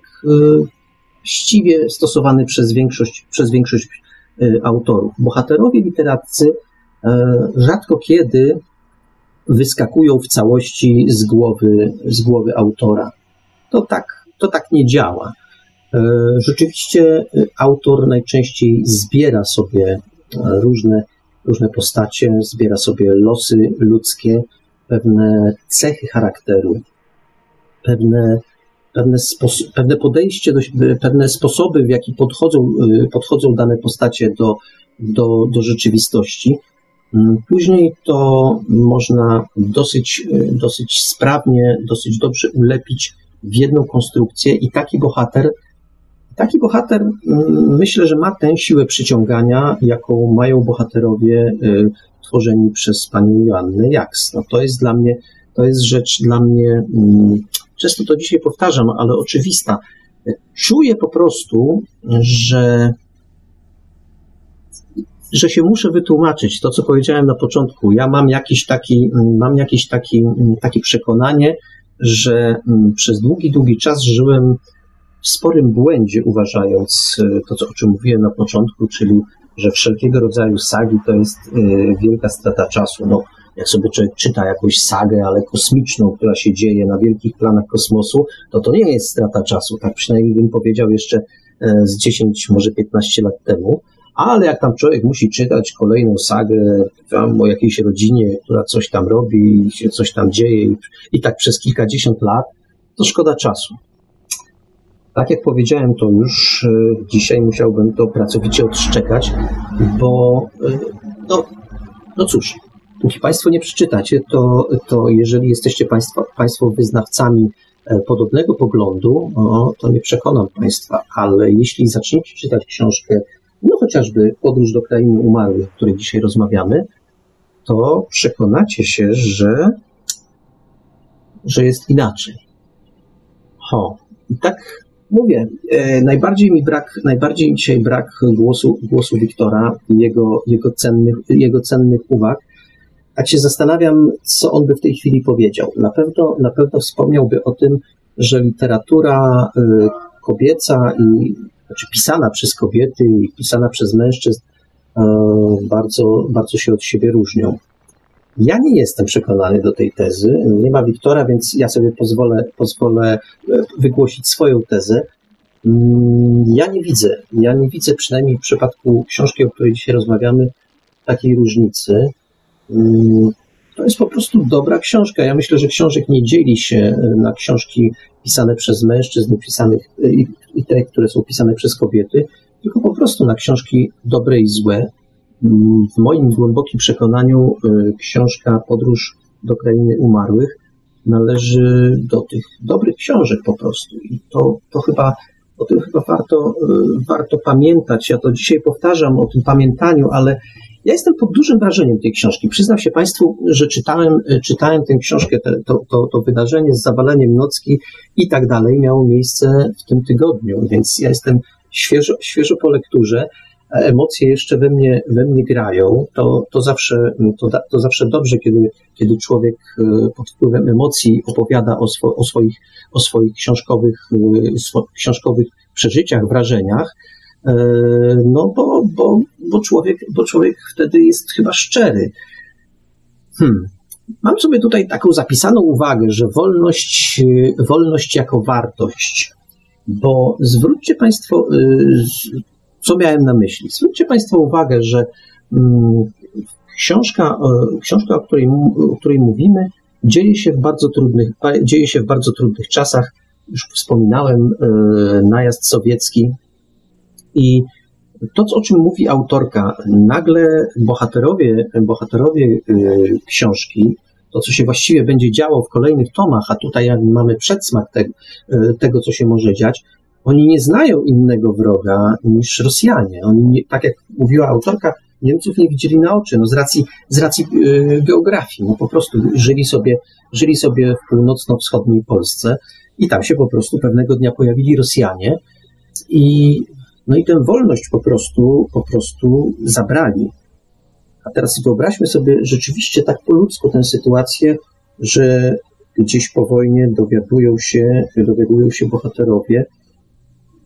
ściwie stosowany przez większość, przez większość autorów. Bohaterowie literaccy E, rzadko kiedy wyskakują w całości z głowy, z głowy autora. To tak, to tak nie działa. E, rzeczywiście autor najczęściej zbiera sobie różne, różne postacie, zbiera sobie losy ludzkie, pewne cechy charakteru, pewne, pewne, spos- pewne podejście, do, pewne sposoby, w jaki podchodzą, podchodzą dane postacie do, do, do rzeczywistości. Mm, później to można dosyć, e, dosyć sprawnie, dosyć dobrze ulepić w jedną konstrukcję i taki bohater, taki bohater mm, myślę, że ma tę siłę przyciągania, jaką mają bohaterowie e, tworzeni przez panią Joannę Jaks. No to jest dla mnie, to jest rzecz dla mnie, mm, często to dzisiaj powtarzam, ale oczywista. Czuję po prostu, że że się muszę wytłumaczyć to, co powiedziałem na początku. Ja mam jakiś taki, mam jakieś taki, takie przekonanie, że mm, przez długi, długi czas żyłem w sporym błędzie, uważając e, to, co, o czym mówiłem na początku, czyli że wszelkiego rodzaju sagi to jest e, wielka strata czasu. No, jak sobie człowiek czyta jakąś sagę, ale kosmiczną, która się dzieje na wielkich planach kosmosu, to to nie jest strata czasu. Tak przynajmniej bym powiedział jeszcze e, z 10, może 15 lat temu ale jak tam człowiek musi czytać kolejną sagę tam o jakiejś rodzinie, która coś tam robi, się coś tam dzieje i, i tak przez kilkadziesiąt lat, to szkoda czasu. Tak jak powiedziałem, to już e, dzisiaj musiałbym to pracowicie odszczekać, bo e, no, no cóż, póki Państwo nie przeczytacie, to, to jeżeli jesteście Państwo, państwo wyznawcami e, podobnego poglądu, no, to nie przekonam Państwa, ale jeśli zaczniecie czytać książkę no chociażby podróż do krainy umarłych, o której dzisiaj rozmawiamy, to przekonacie się, że, że jest inaczej. Ho. I tak mówię, e, najbardziej mi brak, najbardziej dzisiaj brak głosu, głosu Wiktora i jego, jego, cennych, jego cennych uwag. tak się zastanawiam, co on by w tej chwili powiedział. Na pewno, na pewno wspomniałby o tym, że literatura y, kobieca i znaczy pisana przez kobiety i pisana przez mężczyzn y, bardzo, bardzo się od siebie różnią. Ja nie jestem przekonany do tej tezy. Nie ma Wiktora, więc ja sobie pozwolę, pozwolę y, wygłosić swoją tezę. Mm, ja nie widzę, ja nie widzę przynajmniej w przypadku książki, o której dzisiaj rozmawiamy, takiej różnicy. Mm, to jest po prostu dobra książka. Ja myślę, że książek nie dzieli się e, na książki pisane przez mężczyzn pisanych, e, i te, które są pisane przez kobiety, tylko po prostu na książki dobre i złe. Mm, w moim głębokim przekonaniu e, książka Podróż do krainy umarłych należy do tych dobrych książek po prostu. I to, to chyba o tym chyba warto, warto pamiętać. Ja to dzisiaj powtarzam o tym pamiętaniu, ale ja jestem pod dużym wrażeniem tej książki. Przyznam się Państwu, że czytałem, czytałem tę książkę, te, to, to, to wydarzenie z zawaleniem nocki i tak dalej miało miejsce w tym tygodniu, więc ja jestem świeżo, świeżo po lekturze. Emocje jeszcze we mnie, we mnie grają. To, to, zawsze, to, to zawsze dobrze, kiedy, kiedy człowiek e, pod wpływem emocji opowiada o, swo, o, swoich, o swoich książkowych, e, swo, książkowych przeżyciach, wrażeniach. E, no bo, bo, bo, człowiek, bo człowiek wtedy jest chyba szczery. Hmm. Mam sobie tutaj taką zapisaną uwagę, że wolność, wolność jako wartość, bo zwróćcie Państwo, e, co miałem na myśli. Zwróćcie Państwo uwagę, że mm, książka, e, książka o, której, o której mówimy, dzieje się w bardzo trudnych, dzieje się w bardzo trudnych czasach. Już wspominałem, najazd sowiecki i to, o czym mówi autorka, nagle bohaterowie, bohaterowie y, książki, to, co się właściwie będzie działo w kolejnych tomach, a tutaj mamy przedsmak te, y, tego, co się może dziać, oni nie znają innego wroga niż Rosjanie. Oni, nie, tak jak mówiła autorka, Niemców nie widzieli na oczy, no z racji, z racji yy, geografii. No po prostu żyli sobie, żyli sobie w północno-wschodniej Polsce i tam się po prostu pewnego dnia pojawili Rosjanie i no i tę wolność po prostu, po prostu zabrali. A teraz wyobraźmy sobie rzeczywiście tak po ludzku tę sytuację, że gdzieś po wojnie dowiadują się, dowiadują się bohaterowie,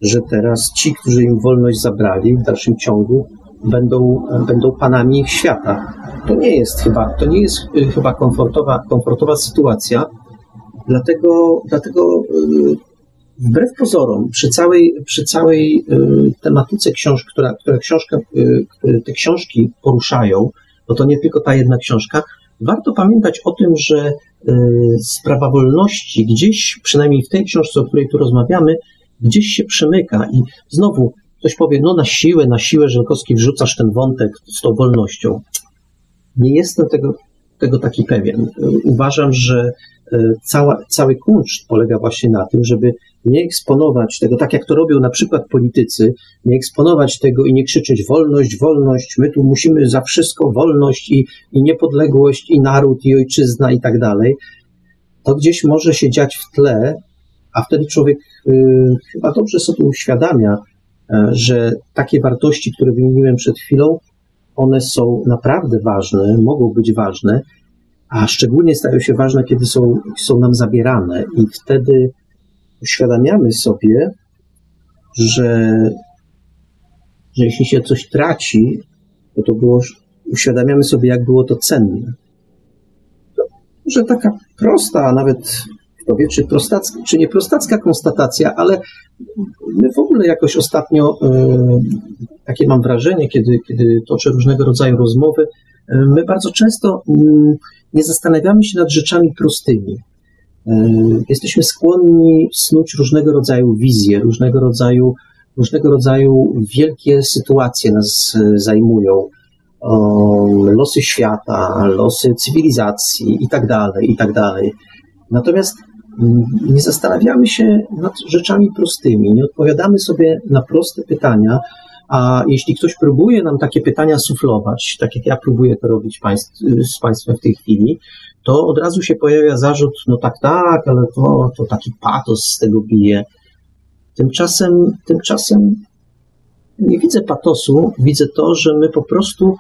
że teraz ci, którzy im wolność zabrali w dalszym ciągu, będą, będą panami ich świata. To nie jest chyba, to nie jest y, chyba komfortowa, komfortowa sytuacja, dlatego, dlatego y, wbrew pozorom, przy całej, przy całej y, tematyce książki, która, która książka, y, te książki poruszają, bo to nie tylko ta jedna książka, warto pamiętać o tym, że y, sprawa wolności gdzieś, przynajmniej w tej książce, o której tu rozmawiamy, gdzieś się przemyka i znowu ktoś powie, no na siłę, na siłę Żelkowski wrzucasz ten wątek z tą wolnością. Nie jestem tego, tego taki pewien. Uważam, że cała, cały kunszt polega właśnie na tym, żeby nie eksponować tego, tak jak to robią na przykład politycy, nie eksponować tego i nie krzyczeć wolność, wolność, my tu musimy za wszystko wolność i, i niepodległość i naród i ojczyzna i tak dalej, to gdzieś może się dziać w tle, a wtedy człowiek y, chyba dobrze sobie uświadamia, y, że takie wartości, które wymieniłem przed chwilą, one są naprawdę ważne, mogą być ważne, a szczególnie stają się ważne, kiedy są, są nam zabierane. I wtedy uświadamiamy sobie, że, że jeśli się coś traci, to to było, uświadamiamy sobie, jak było to cenne. Że taka prosta, a nawet kto wie, czy, prostacka, czy nie prostacka konstatacja, ale my w ogóle jakoś ostatnio, y, takie mam wrażenie, kiedy, kiedy toczę różnego rodzaju rozmowy, y, my bardzo często y, nie zastanawiamy się nad rzeczami prostymi. E, jesteśmy skłonni snuć różnego rodzaju wizje, różnego rodzaju, różnego rodzaju wielkie sytuacje nas e, zajmują. Losy świata, losy cywilizacji i tak dalej, i tak dalej. Natomiast mm, nie zastanawiamy się nad rzeczami prostymi, nie odpowiadamy sobie na proste pytania, a jeśli ktoś próbuje nam takie pytania suflować, tak jak ja próbuję to robić państw, z Państwem w tej chwili, to od razu się pojawia zarzut, no tak, tak, ale to, to taki patos z tego bije. Tymczasem, tymczasem nie widzę patosu, widzę to, że my po prostu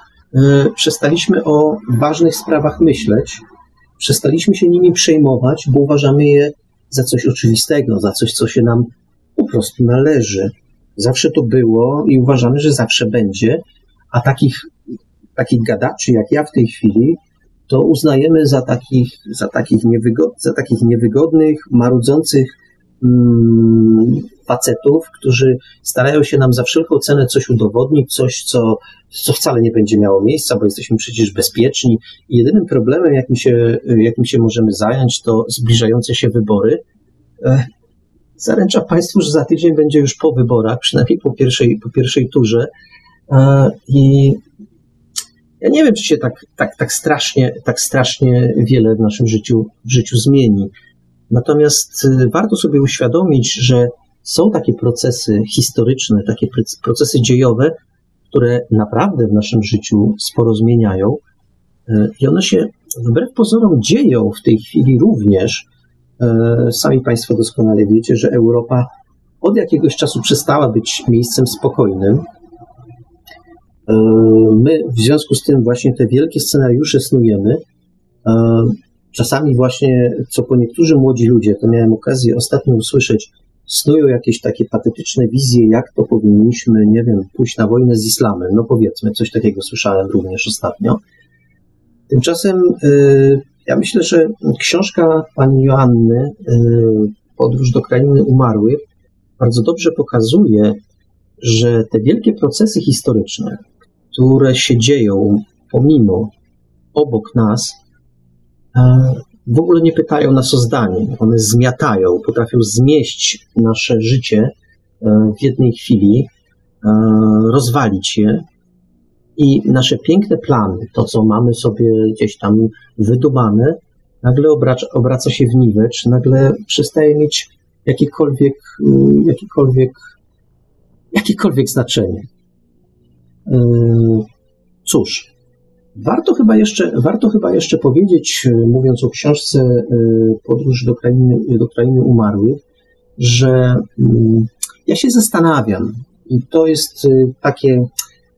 przestaliśmy o ważnych sprawach myśleć, przestaliśmy się nimi przejmować, bo uważamy je za coś oczywistego, za coś, co się nam po prostu należy. Zawsze to było i uważamy, że zawsze będzie, a takich, takich gadaczy jak ja w tej chwili, to uznajemy za takich, za takich, niewygod, za takich niewygodnych, marudzących mm, facetów, którzy starają się nam za wszelką cenę coś udowodnić, coś, co, co wcale nie będzie miało miejsca, bo jesteśmy przecież bezpieczni. I jedynym problemem, jakim się, jakim się możemy zająć, to zbliżające się wybory. Zaręcza Państwu, że za tydzień będzie już po wyborach, przynajmniej po pierwszej, po pierwszej turze. I ja nie wiem, czy się tak, tak, tak, strasznie, tak strasznie wiele w naszym życiu, w życiu zmieni. Natomiast y, warto sobie uświadomić, że są takie procesy historyczne, takie procesy dziejowe, które naprawdę w naszym życiu sporo zmieniają. Y, I one się wbrew pozorom dzieją w tej chwili również. Y, sami Państwo doskonale wiecie, że Europa od jakiegoś czasu przestała być miejscem spokojnym. E, my w związku z tym właśnie te wielkie scenariusze snujemy. E, czasami właśnie, co po niektórzy młodzi ludzie, to miałem okazję ostatnio usłyszeć, snują jakieś takie patetyczne wizje, jak to powinniśmy, nie wiem, pójść na wojnę z islamem. No powiedzmy, coś takiego słyszałem również ostatnio. Tymczasem e, ja myślę, że książka pani Joanny, Podróż do krainy umarłych, bardzo dobrze pokazuje, że te wielkie procesy historyczne, które się dzieją pomimo, obok nas, e, w ogóle nie pytają nas o zdanie. One zmiatają, potrafią zmieść nasze życie e, w jednej chwili, e, rozwalić je i nasze piękne plany, to co mamy sobie gdzieś tam wydumane, nagle obraca, obraca się w niwecz, nagle przestaje mieć jakiekolwiek, jakiekolwiek, jakiekolwiek znaczenie. Yy, cóż, warto chyba jeszcze, warto chyba jeszcze powiedzieć, yy, mówiąc o książce yy, Podróż do krainy, do krainy umarłych, że ja się zastanawiam, i to jest takie,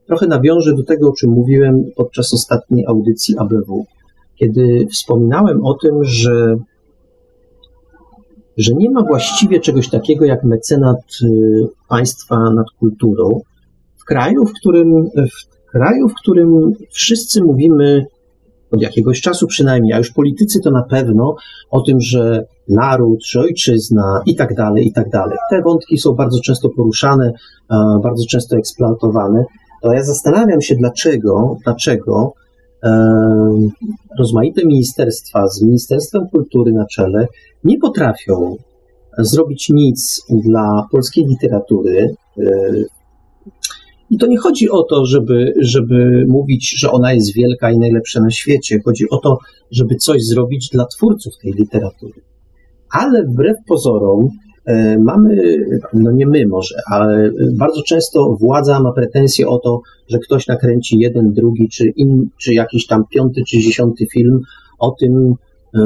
trochę nawiążę do tego, o czym mówiłem podczas ostatniej audycji ABW, kiedy wspominałem o tym, że, że nie ma właściwie czegoś takiego jak mecenat państwa nad kulturą, w kraju, w którym, w kraju, w którym wszyscy mówimy od jakiegoś czasu przynajmniej, a już politycy to na pewno, o tym, że naród, że ojczyzna i tak dalej, i tak dalej. Te wątki są bardzo często poruszane, bardzo często eksploatowane. To ja zastanawiam się, dlaczego, dlaczego rozmaite ministerstwa z Ministerstwem Kultury na czele nie potrafią zrobić nic dla polskiej literatury e, i to nie chodzi o to, żeby, żeby mówić, że ona jest wielka i najlepsza na świecie. Chodzi o to, żeby coś zrobić dla twórców tej literatury. Ale wbrew pozorom, e, mamy, no nie my może, ale bardzo często władza ma pretensje o to, że ktoś nakręci jeden, drugi, czy, in, czy jakiś tam piąty, czy dziesiąty film o tym, e,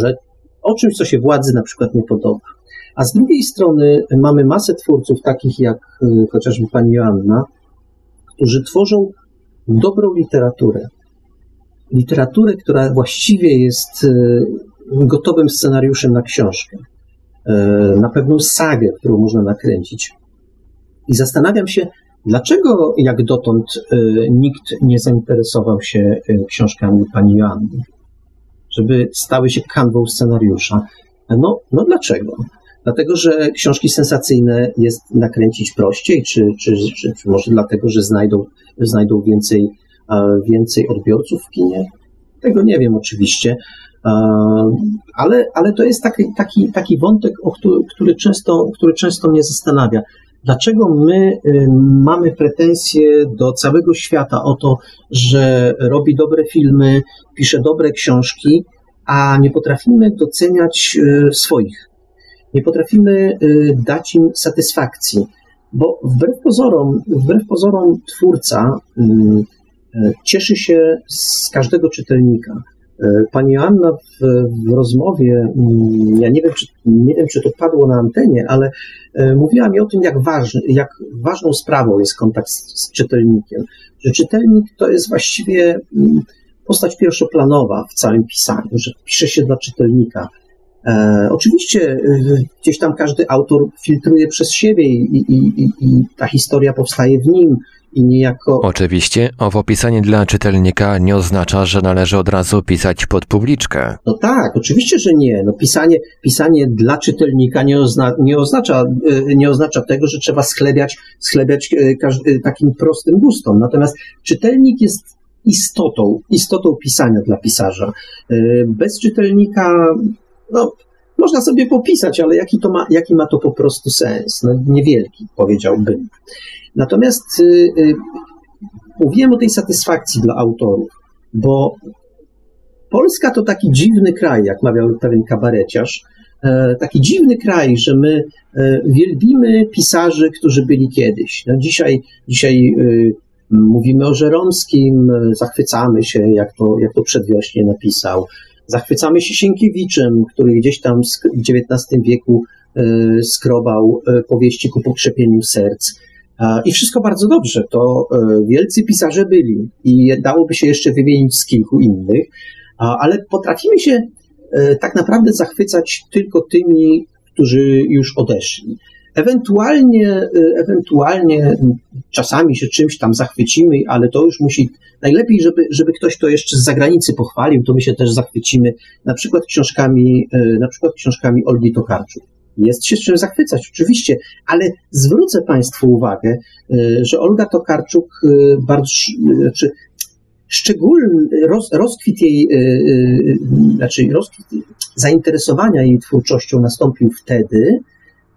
że o czymś, co się władzy na przykład nie podoba. A z drugiej strony mamy masę twórców, takich jak e, chociażby pani Joanna, którzy tworzą dobrą literaturę. Literaturę, która właściwie jest e, gotowym scenariuszem na książkę, e, na pewną sagę, którą można nakręcić. I zastanawiam się, dlaczego jak dotąd e, nikt nie zainteresował się książkami pani Joanny, żeby stały się kanwą scenariusza. No, no dlaczego? Dlatego, że książki sensacyjne jest nakręcić prościej, czy, czy, czy, czy może dlatego, że znajdą, znajdą więcej, więcej odbiorców w kinie? Tego nie wiem oczywiście, ale, ale to jest taki, taki, taki wątek, o który, który, często, który często mnie zastanawia. Dlaczego my y, mamy pretensje do całego świata o to, że robi dobre filmy, pisze dobre książki, a nie potrafimy doceniać y, swoich nie potrafimy y, dać im satysfakcji, bo wbrew pozorom, wbrew pozorom twórca y, y, cieszy się z każdego czytelnika. Pani Joanna w, w, rozmowie, mm, ja nie wiem, czy, nie wiem, czy to padło na antenie, ale mówiła mi o tym, jak, ważny, jak ważną sprawą jest kontakt z, z czytelnikiem. Że czytelnik to jest właściwie mm, postać pierwszoplanowa w całym pisaniu, że pisze się dla czytelnika. E, oczywiście e, gdzieś tam każdy autor filtruje przez siebie i, i, i, i ta historia powstaje w nim i niejako. Oczywiście owo pisanie dla czytelnika nie oznacza, że należy od razu pisać pod publiczkę. No tak, oczywiście, że nie. No pisanie, pisanie dla czytelnika nie, ozna, nie, oznacza, e, nie oznacza tego, że trzeba schlebiać, schlebiać każdy, takim prostym gustom. Natomiast czytelnik jest istotą, istotą pisania dla pisarza. Bez czytelnika no, można sobie popisać, ale jaki, to ma, jaki ma to po prostu sens? No, niewielki, powiedziałbym. Natomiast y, y, mówiłem o tej satysfakcji dla autorów, bo Polska to taki dziwny kraj, jak mawiał pewien kabareciarz, e, taki dziwny kraj, że my e, wielbimy pisarzy, którzy byli kiedyś. No dzisiaj, dzisiaj y, mówimy o Żeromskim, zachwycamy się, jak to, jak to przedwiośnie napisał. Zachwycamy się Sienkiewiczem, który gdzieś tam w XIX wieku e, skrobał e, powieści ku pokrzepieniu serc. I wszystko bardzo dobrze, to e, wielcy pisarze byli i dałoby się jeszcze wymienić z kilku innych, ale potrafimy się tak naprawdę zachwycać tylko tymi, którzy już odeszli. Ewentualnie, y, ewentualnie czasami się czymś tam zachwycimy, ale to już musi, najlepiej, żeby, żeby ktoś to jeszcze z zagranicy pochwalił, to my się też zachwycimy, na przykład książkami, y, na przykład książkami Olgi Tokarczuk. Jest się czym zachwycać, oczywiście, ale zwrócę Państwu uwagę, y, że Olga Tokarczuk bardzo, znaczy szczególny roz, rozkwit jej, znaczy rozkwit zainteresowania jej twórczością nastąpił wtedy,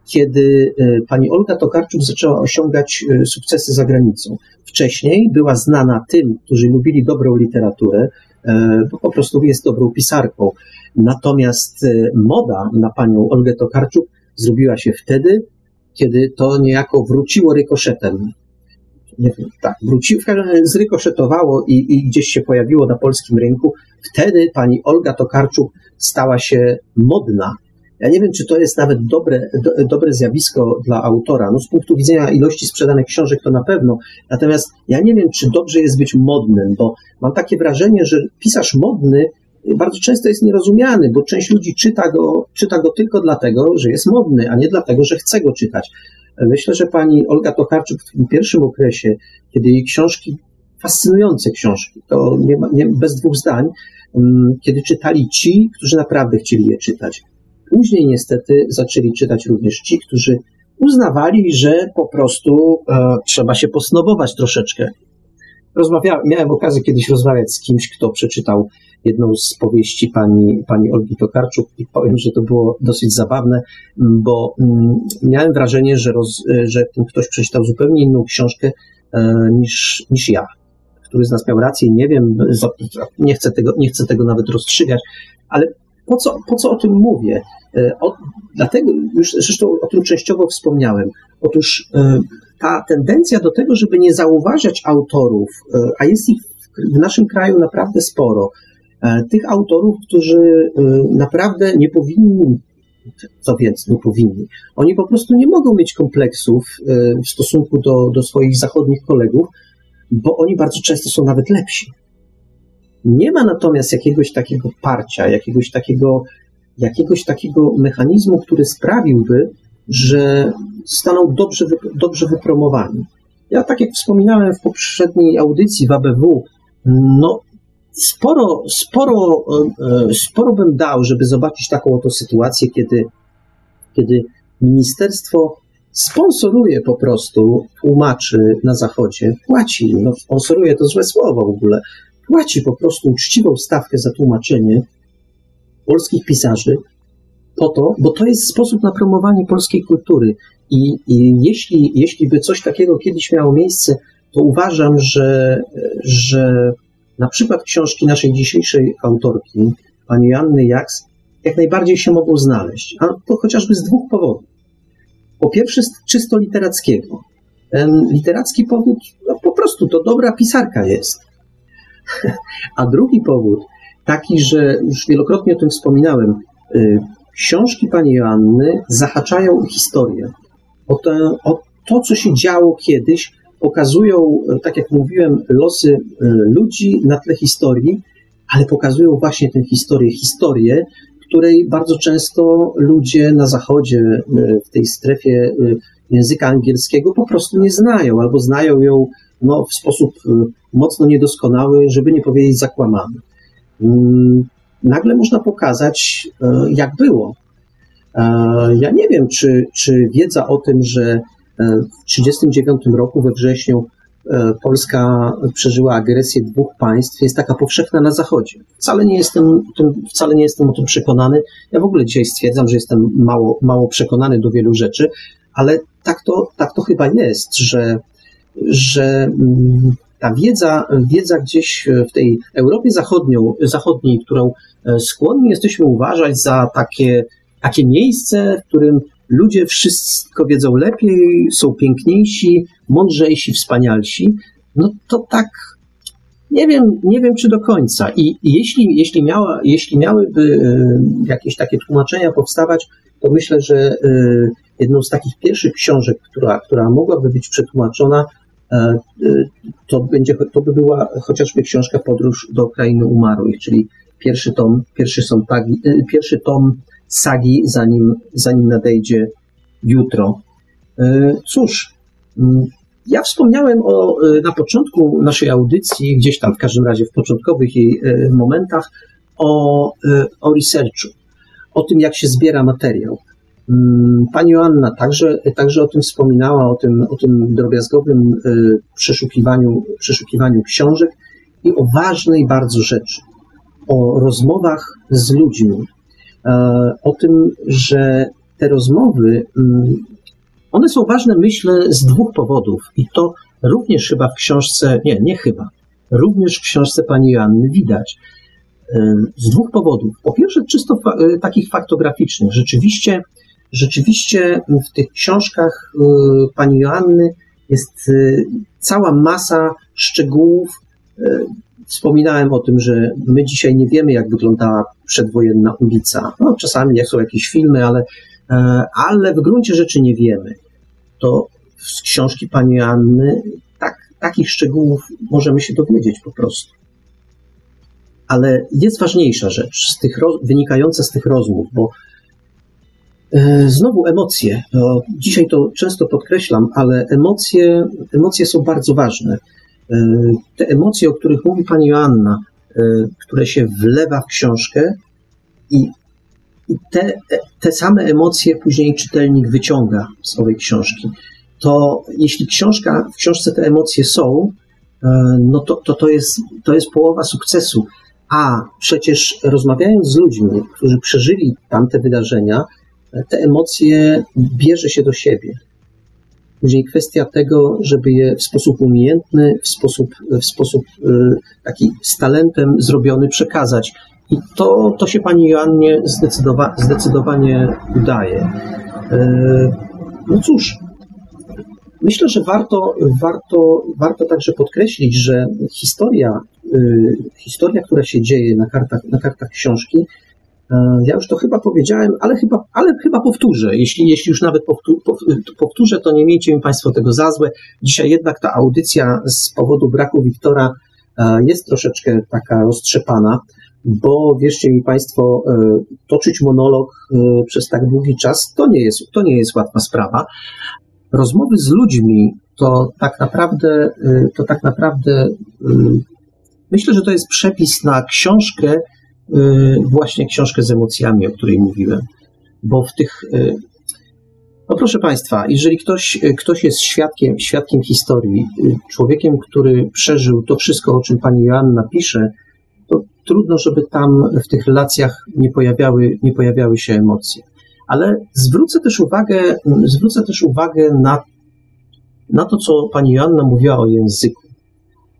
kiedy e, pani Olga Tokarczuk zaczęła osiągać e, sukcesy za granicą. Wcześniej była znana tym, którzy lubili dobrą literaturę, e, bo po prostu jest dobrą pisarką. Natomiast moda na panią Olgę Tokarczuk zrobiła się wtedy, kiedy to niejako wróciło rykoszetem. Tak, wróciło, zrykoszetowało i, i gdzieś się pojawiło na polskim rynku. Wtedy pani Olga Tokarczuk stała się modna ja nie wiem, czy to jest nawet dobre, do, dobre zjawisko dla autora. No, z punktu widzenia ilości sprzedanych książek to na pewno. Natomiast ja nie wiem, czy dobrze jest być modnym, bo mam takie wrażenie, że pisarz modny bardzo często jest nierozumiany, bo część ludzi czyta go, czyta go tylko dlatego, że jest modny, a nie dlatego, że chce go czytać. Myślę, że pani Olga Tokarczuk w tym pierwszym okresie, kiedy jej książki, fascynujące książki, to nie, nie bez dwóch zdań, mm, kiedy czytali ci, którzy naprawdę chcieli je czytać. Później niestety zaczęli czytać również ci, którzy uznawali, że po prostu e, trzeba się posnobować troszeczkę. Rozmawiałem, miałem okazję kiedyś rozmawiać z kimś, kto przeczytał jedną z powieści pani, pani Olgi Tokarczuk i powiem, że to było dosyć zabawne, bo mm, miałem wrażenie, że, roz, że ten ktoś przeczytał zupełnie inną książkę e, niż, niż ja. Który z nas miał rację, nie wiem, nie chcę tego, nie chcę tego nawet rozstrzygać, ale po co, po co o tym mówię? E, o, dlatego, już zresztą o tym częściowo wspomniałem. Otóż e, ta tendencja do tego, żeby nie zauważać autorów, e, a jest ich w naszym kraju naprawdę sporo, tych autorów, którzy naprawdę nie powinni, co więc nie powinni, oni po prostu nie mogą mieć kompleksów w stosunku do, do swoich zachodnich kolegów, bo oni bardzo często są nawet lepsi. Nie ma natomiast jakiegoś takiego parcia, jakiegoś takiego, jakiegoś takiego mechanizmu, który sprawiłby, że staną dobrze, dobrze wypromowani. Ja, tak jak wspominałem w poprzedniej audycji w ABW, no, sporo, sporo, e, sporo bym dał, żeby zobaczyć taką oto sytuację, kiedy, kiedy ministerstwo sponsoruje po prostu tłumaczy na Zachodzie, płaci, no sponsoruje to złe słowo w ogóle, płaci po prostu uczciwą stawkę za tłumaczenie polskich pisarzy po to, bo to jest sposób na promowanie polskiej kultury. I, i jeśli, jeśli by coś takiego kiedyś miało miejsce, to uważam, że, że na przykład książki naszej dzisiejszej autorki, pani Joanny Jaks, jak najbardziej się mogą znaleźć. A to chociażby z dwóch powodów. Po pierwsze, z czysto literackiego. Ten literacki powód, no po prostu to dobra pisarka jest. A drugi powód, taki, że już wielokrotnie o tym wspominałem. Książki pani Joanny zahaczają o historię, o, te, o to, co się działo kiedyś, pokazują, tak jak mówiłem, losy ludzi na tle historii, ale pokazują właśnie tę historię, historię, której bardzo często ludzie na zachodzie, w tej strefie języka angielskiego po prostu nie znają, albo znają ją no, w sposób mocno niedoskonały, żeby nie powiedzieć zakłamany. Mm, nagle można pokazać, e, jak było. E, ja nie wiem, czy, czy wiedza o tym, że e, w 1939 roku we wrześniu Polska przeżyła agresję dwóch państw, jest taka powszechna na Zachodzie. Wcale nie jestem, wcale nie jestem o tym przekonany. Ja w ogóle dzisiaj stwierdzam, że jestem mało, mało przekonany do wielu rzeczy, ale tak to, tak to chyba jest, że, że mm, ta wiedza, wiedza gdzieś w tej Europie Zachodnią, Zachodniej, którą e, skłonni jesteśmy uważać za takie, takie miejsce, w którym ludzie wszystko wiedzą lepiej, są piękniejsi, mądrzejsi, wspanialsi, no to tak nie wiem, nie wiem czy do końca. I jeśli, jeśli, miała, jeśli miałyby e, jakieś takie tłumaczenia powstawać, to myślę, że e, jedną z takich pierwszych książek, która, która mogłaby być przetłumaczona, E, e, to, będzie, to by była chociażby książka Podróż do krainy umarłych, czyli pierwszy tom, pierwszy, są tagi, e, pierwszy tom sagi, zanim, zanim nadejdzie jutro. Cóż, ja wspomniałem o, na początku naszej audycji, gdzieś tam w każdym razie w początkowych jej momentach, o, o researchu, o tym, jak się zbiera materiał. Mm, pani Joanna także, także o tym wspominała, o tym, o tym drobiazgowym y, przeszukiwaniu, przeszukiwaniu książek i o ważnej bardzo rzeczy, o rozmowach z ludźmi, e, o tym, że te rozmowy, mm, one są ważne, myślę, z dwóch powodów i to również chyba w książce, nie, nie chyba, również w książce pani Joanny widać. E, z dwóch powodów. Po pierwsze, czysto fa e, takich faktograficznych. Rzeczywiście Rzeczywiście w tych książkach y, pani Joanny jest y, cała masa szczegółów. Y, wspominałem o tym, że my dzisiaj nie wiemy, jak wyglądała przedwojenna ulica. No, czasami jak są jakieś filmy, ale, e, ale w gruncie rzeczy nie wiemy. To z książki pani Joanny tak, takich szczegółów możemy się dowiedzieć po prostu. Ale jest ważniejsza rzecz z tych, wynikająca z tych rozmów, bo znowu emocje. No, dzisiaj to często podkreślam, ale emocje, emocje są bardzo ważne. E, te emocje, o których mówi pani Joanna, e, które się wlewa w książkę i, i te, te same emocje później czytelnik wyciąga z owej książki. To jeśli książka, w książce te emocje są, no to, to, to, jest, to jest połowa sukcesu. A przecież rozmawiając z ludźmi, którzy przeżyli tamte wydarzenia, te emocje bierze się do siebie. Później kwestia tego, żeby je w sposób umiejętny, w sposób, w sposób y, taki z talentem zrobiony przekazać. I to, to się pani Joannie zdecydowa zdecydowanie udaje. Y, no cóż, myślę, że warto, warto, warto także podkreślić, że historia, y, historia, która się dzieje na kartach, na kartach książki, ja już to chyba powiedziałem, ale chyba, ale chyba powtórzę. Jeśli, jeśli już nawet powtórzę, to nie miejcie mi Państwo tego za złe. Dzisiaj jednak ta audycja z powodu braku Wiktora e, jest troszeczkę taka roztrzepana, bo wierzcie mi Państwo, e, toczyć monolog przez tak długi czas to nie jest, to nie jest łatwa sprawa. Rozmowy z ludźmi to tak naprawdę, to tak naprawdę myślę, że to jest przepis na książkę, właśnie książkę z emocjami, o której mówiłem. Bo w tych. Y, no proszę Państwa, jeżeli ktoś, ktoś jest świadkiem, świadkiem historii, y, człowiekiem, który przeżył to wszystko, o czym pani Joanna pisze, to trudno, żeby tam w tych relacjach nie pojawiały, nie pojawiały się emocje. Ale zwrócę też uwagę, zwrócę też uwagę na, na to, co pani Joanna mówiła o języku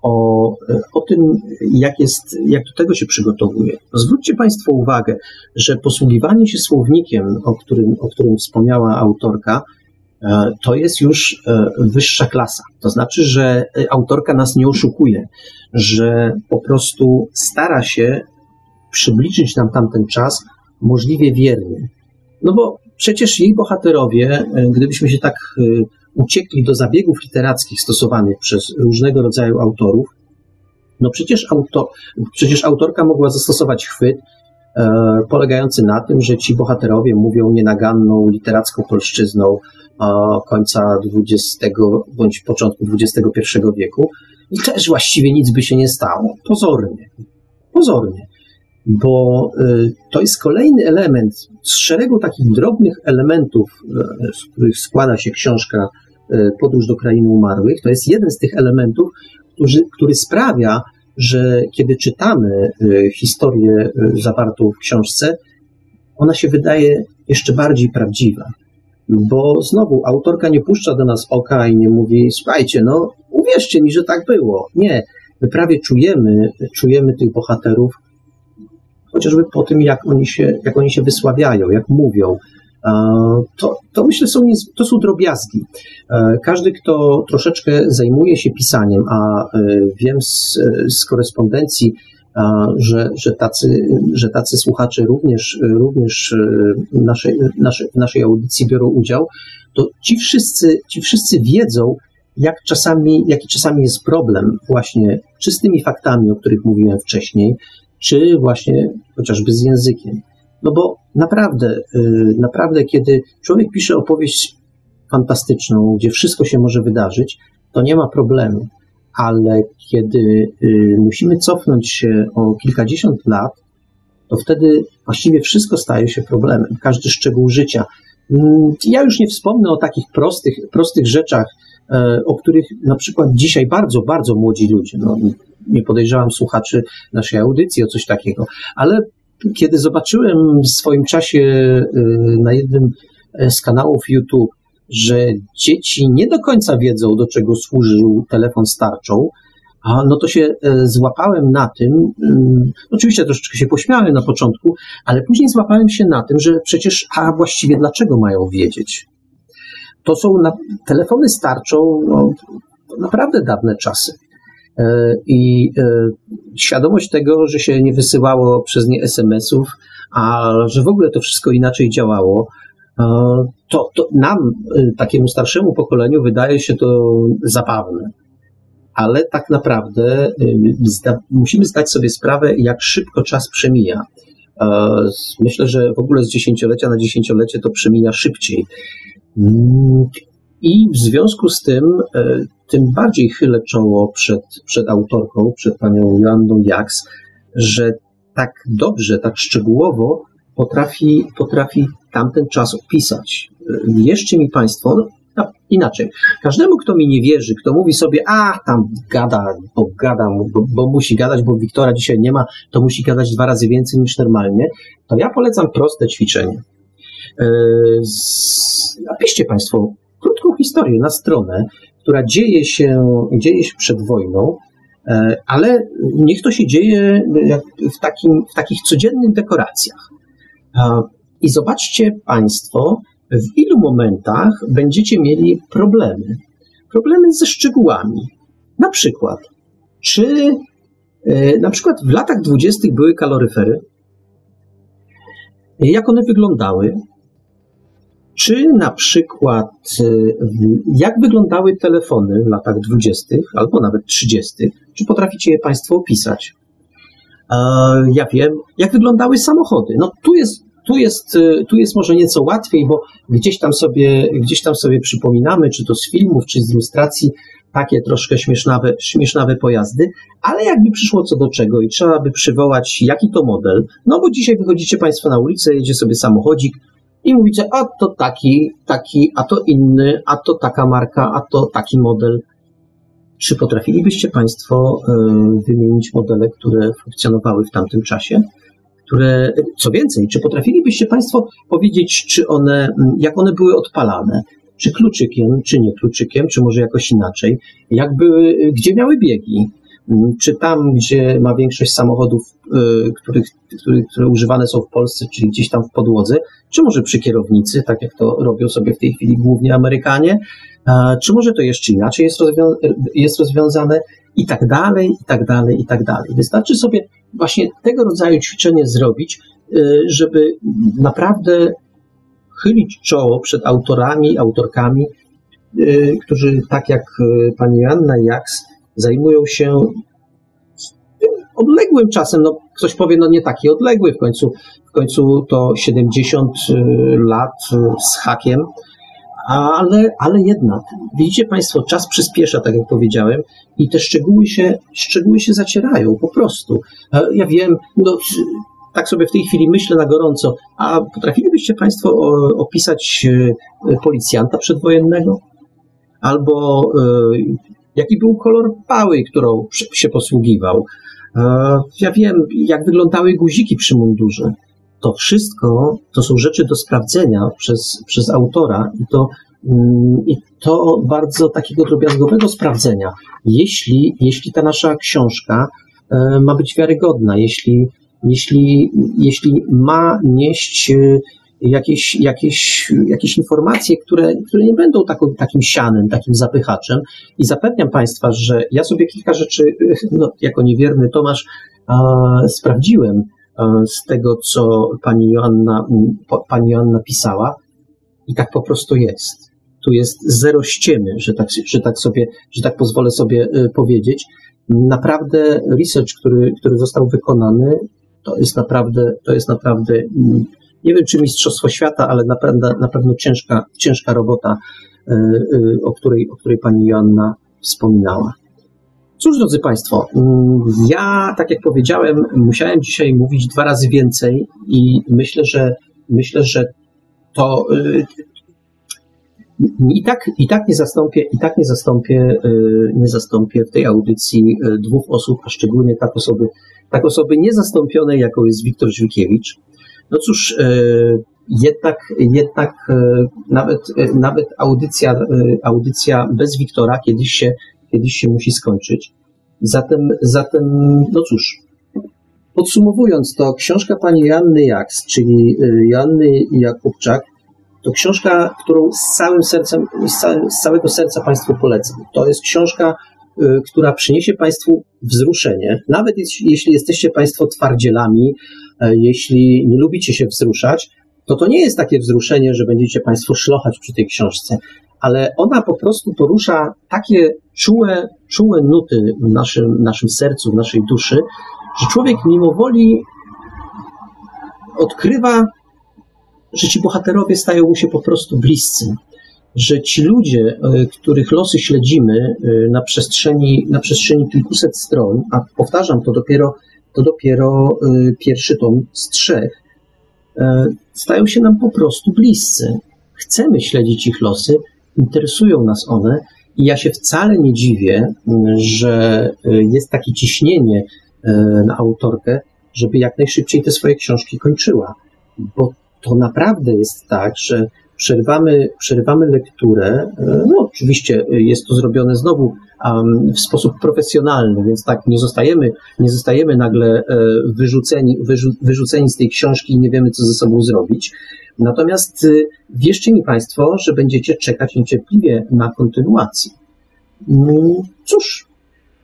o, o tym, jak, jest, jak do tego się przygotowuje. Zwróćcie Państwo uwagę, że posługiwanie się słownikiem, o którym, o którym wspomniała autorka, e, to jest już e, wyższa klasa. To znaczy, że autorka nas nie oszukuje, że po prostu stara się przybliżyć nam tamten czas możliwie wiernie. No bo przecież jej bohaterowie, gdybyśmy się tak uciekli do zabiegów literackich stosowanych przez różnego rodzaju autorów, no przecież, przecież autorka mogła zastosować chwyt e, polegający na tym, że ci bohaterowie mówią nienaganną literacką polszczyzną e, końca XX bądź początku XXI wieku i też właściwie nic by się nie stało. Pozornie. Pozornie. Bo e, to jest kolejny element z szeregu takich drobnych elementów, e, z których składa się książka e, Podróż do krainy umarłych. To jest jeden z tych elementów, który, który sprawia, że kiedy czytamy y, historię y, zawartą w książce, ona się wydaje jeszcze bardziej prawdziwa. Bo znowu autorka nie puszcza do nas oka i nie mówi: Słuchajcie, no uwierzcie mi, że tak było. Nie. My prawie czujemy, czujemy tych bohaterów, chociażby po tym, jak oni się, jak oni się wysławiają, jak mówią, to, to myślę są, to są drobiazgi. E, każdy, kto troszeczkę zajmuje się pisaniem, a e, wiem z, z korespondencji, że, że, tacy, że tacy słuchacze również, również e, naszej, naszej, naszej audycji biorą udział, to ci wszyscy, ci wszyscy wiedzą, jak czasami, jaki czasami jest problem właśnie czy z tymi faktami, o których mówiłem wcześniej, czy właśnie chociażby z językiem. No bo naprawdę, y, naprawdę, kiedy człowiek pisze opowieść fantastyczną, gdzie wszystko się może wydarzyć, to nie ma problemu. Ale kiedy y, musimy cofnąć się o kilkadziesiąt lat, to wtedy właściwie wszystko staje się problemem. Każdy szczegół życia. Mm, ja już nie wspomnę o takich prostych, prostych rzeczach, e, o których na przykład dzisiaj bardzo, bardzo młodzi ludzie, no, nie podejrzewam słuchaczy naszej audycji o coś takiego, ale kiedy zobaczyłem w swoim czasie y, na jednym e, z kanałów YouTube, że dzieci nie do końca wiedzą, do czego służył telefon starczą, a no to się e, złapałem na tym, mm, oczywiście troszeczkę się pośmiałem na początku, ale później złapałem się na tym, że przecież, a właściwie dlaczego mają wiedzieć? To są na, telefony starczą no, naprawdę dawne czasy. E, I e, świadomość tego, że się nie wysyłało przez nie SMS-ów, a że w ogóle to wszystko inaczej działało, e, to, to nam, takiemu starszemu pokoleniu, wydaje się to zabawne. Ale tak naprawdę musimy zdać sobie sprawę, jak szybko czas przemija. Myślę, że w ogóle z dziesięciolecia na dziesięciolecie to przemija szybciej. I w związku z tym tym bardziej chylę czoło przed, przed autorką, przed panią Joanną Jaks, że tak dobrze, tak szczegółowo potrafi, potrafi tamten czas opisać. Wierzcie mi Państwo, no, inaczej. Każdemu, kto mi nie wierzy, kto mówi sobie, a tam gada, bo gada, bo, bo, musi gadać, bo Wiktora dzisiaj nie ma, to musi gadać dwa razy więcej niż normalnie, to ja polecam proste ćwiczenie. Yy, napiszcie Państwo historię na stronę, która dzieje się, dzieje się przed wojną, e, ale niech to się dzieje w, takim, w takich codziennych dekoracjach. I zobaczcie Państwo, w ilu momentach będziecie mieli problemy. Problemy ze szczegółami. Na przykład, czy e, na przykład w latach dwudziestych były kaloryfery? Jak one wyglądały? Czy na przykład, y, jak wyglądały telefony w latach 20. albo nawet 30., czy potraficie je Państwo opisać? Ja wiem, jak wyglądały samochody. No tu jest, tu jest, y, tu jest może nieco łatwiej, bo gdzieś tam, sobie, gdzieś tam sobie przypominamy, czy to z filmów, czy z ilustracji, takie troszkę śmiesznawe, śmiesznawe pojazdy, ale jakby przyszło co do czego i trzeba by przywołać, jaki to model, no bo dzisiaj wychodzicie Państwo na ulicę, jedzie sobie samochodzik, i mówicie, a to taki, taki, a to inny, a to taka marka, a to taki model. Czy potrafilibyście Państwo e, wymienić modele, które funkcjonowały w tamtym czasie? Które, co więcej, czy potrafilibyście Państwo powiedzieć, czy one, jak one były odpalane? Czy kluczykiem, czy nie kluczykiem, czy może jakoś inaczej? Jak były, gdzie miały biegi? Czy tam, gdzie ma większość samochodów, y, których, które używane są w Polsce, czyli gdzieś tam w podłodze, czy może przy kierownicy, tak jak to robią sobie w tej chwili głównie Amerykanie, czy może to jeszcze inaczej jest, rozwią jest rozwiązane? i tak dalej, i tak dalej, i tak dalej. Wystarczy sobie właśnie tego rodzaju ćwiczenie zrobić, y, żeby naprawdę chylić czoło przed autorami, autorkami, y, którzy tak jak pani Joanna Jaks zajmują się odległym czasem, no ktoś powie, no nie taki odległy, w końcu, w końcu to 70 lat z hakiem, ale, ale jednak, widzicie Państwo, czas przyspiesza, tak jak powiedziałem, i te szczegóły się, szczegóły się zacierają po prostu. E, ja wiem, no, tak sobie w tej chwili myślę na gorąco, a potrafilibyście Państwo opisać e, policjanta przedwojennego? Albo jaki był kolor pały, którą się posługiwał? Ja wiem, jak wyglądały guziki przy mundurze to wszystko to są rzeczy do sprawdzenia przez, przez autora i to, mm, i to bardzo takiego drobiazgowego sprawdzenia. Jeśli, jeśli ta nasza książka e, ma być wiarygodna, jeśli, jeśli, jeśli ma nieść e, jakieś, jakieś, jakieś informacje, które, które nie będą taką, takim sianem, takim zapychaczem. I zapewniam Państwa, że ja sobie kilka rzeczy, no, jako niewierny Tomasz, sprawdziłem E, z tego, co pani Joanna, pani Joanna pisała. I tak po prostu jest. Tu jest zero ściemy, że tak, że tak, sobie, że tak pozwolę sobie e, powiedzieć. Naprawdę research, który, który został wykonany, to jest naprawdę, to jest naprawdę, nie wiem czy Mistrzostwo Świata, ale naprawdę, na pewno ciężka, ciężka robota, e, o której, o której pani Joanna wspominała. Cóż, drodzy Państwo, ja, tak jak powiedziałem, musiałem dzisiaj mówić dwa razy więcej i myślę, że myślę, że to y, i tak, i tak nie zastąpię, i tak nie zastąpię, nie zastąpię w tej audycji dwóch osób, a szczególnie tak osoby, tak osoby niezastąpionej, jaką jest Wiktor Żwikiewicz. No cóż, jednak, jednak nawet, nawet audycja, audycja bez Wiktora kiedyś się kiedyś się musi skończyć. Zatem, zatem no cóż, podsumowując to, książka pani Joanny Jaks, czyli y, Joanny Jakubczak, to książka, którą z całym sercem, z, całym, z całego serca Państwu polecam. To jest książka, która przyniesie Państwu wzruszenie, nawet jeśli jesteście Państwo twardzielami, e, jeśli nie lubicie się wzruszać, to to nie jest takie wzruszenie, że będziecie Państwo szlochać przy tej książce ale ona po prostu porusza takie czułe, czułe nuty w naszym, naszym sercu, w naszej duszy, że człowiek mimowoli odkrywa, że ci bohaterowie stają mu się po prostu bliscy. Że ci ludzie, e, których losy śledzimy e, na przestrzeni, na przestrzeni kilkuset stron, a powtarzam, to dopiero, to dopiero e, pierwszy tom z trzech, stają się nam po prostu bliscy. Chcemy śledzić ich losy, interesują nas one i ja się wcale nie dziwię, że y, jest takie ciśnienie y, na autorkę, żeby jak najszybciej te swoje książki kończyła. Bo to naprawdę jest tak, że przerwamy, przerwamy lekturę. Y, no, oczywiście jest to zrobione znowu w sposób profesjonalny, więc tak nie zostajemy, nie zostajemy nagle wyrzuceni, wyrzu, wyrzuceni z tej książki i nie wiemy, co ze sobą zrobić. Natomiast wierzcie mi Państwo, że będziecie czekać niecierpliwie na kontynuację. Mm, cóż,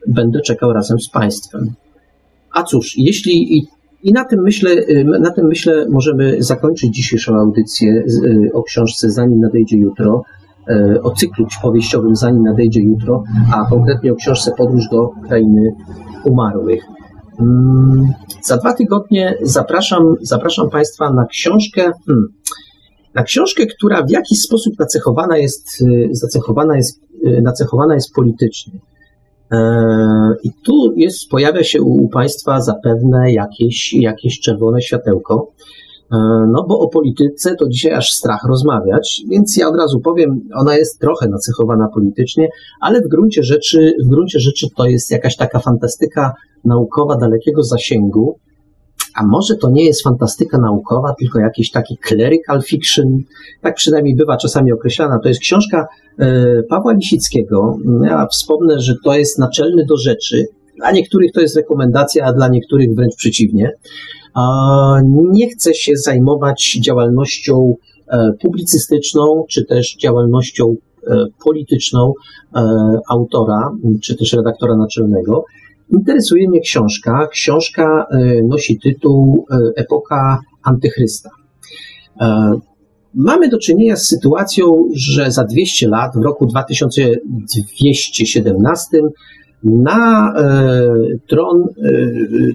będę czekał razem z Państwem. A cóż, jeśli i, na tym myślę, y, na tym myślę możemy zakończyć dzisiejszą audycję y, o książce Zanim nadejdzie jutro, o cyklu powieściowym Zanim nadejdzie jutro, a konkretnie o książce Podróż do krainy umarłych. Mm, za dwa tygodnie zapraszam, zapraszam Państwa na książkę, hmm, na książkę, która w jakiś sposób nacechowana jest, y, nacechowana jest, y, nacechowana jest politycznie. E, I tu jest, pojawia się u Państwa zapewne jakieś, jakieś czerwone światełko. E, no bo o polityce to dzisiaj aż strach rozmawiać, więc ja od razu powiem, ona jest trochę nacechowana politycznie, ale w gruncie rzeczy, w gruncie rzeczy to jest jakaś taka fantastyka naukowa dalekiego zasięgu, a może to nie jest fantastyka naukowa, tylko jakiś taki clerical fiction, tak przynajmniej bywa czasami określana. To jest książka e, Pawła Lisickiego. Ja wspomnę, że to jest naczelny do rzeczy. Dla niektórych to jest rekomendacja, a dla niektórych wręcz przeciwnie nie chce się zajmować działalnością e, publicystyczną, czy też działalnością polityczną autora, czy też redaktora naczelnego, interesuje mnie książka. Książka nosi tytuł Epoka Antychrysta. Mamy do czynienia z sytuacją, że za 200 lat, w roku 2217, na e, tron, e,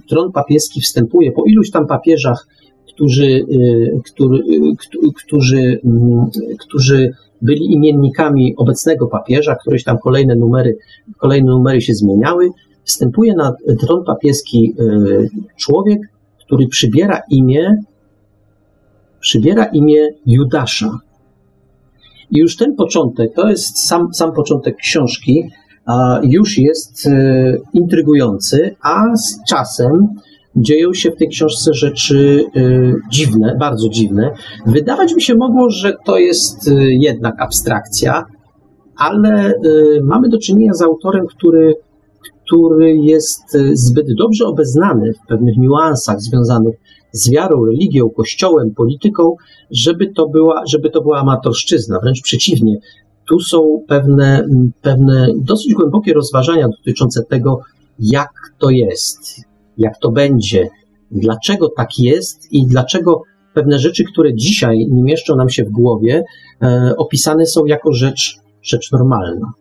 tron papieski wstępuje po iluś tam papieżach, którzy, e, który, którzy, mm, którzy byli imiennikami obecnego papieża, któreś tam kolejne numery, kolejne numery się zmieniały, wstępuje na tron papieski człowiek, który przybiera imię przybiera imię Judasza. I już ten początek, to jest sam, sam początek książki, już jest e, intrygujący, a z czasem dzieją się w tej książce rzeczy e, dziwne, bardzo dziwne. Wydawać mi się mogło, że to jest e, jednak abstrakcja, ale mamy do czynienia z autorem, który, który jest zbyt dobrze obeznany w pewnych niuansach związanych z wiarą, religią, kościołem, polityką, żeby to była, żeby to była amatorszczyzna. Wręcz przeciwnie, tu są pewne, pewne dosyć głębokie rozważania dotyczące tego, jak to jest, jak to będzie, dlaczego tak jest i dlaczego pewne rzeczy, które dzisiaj nie mieszczą nam się w głowie, e, opisane są jako rzecz, rzecz normalna.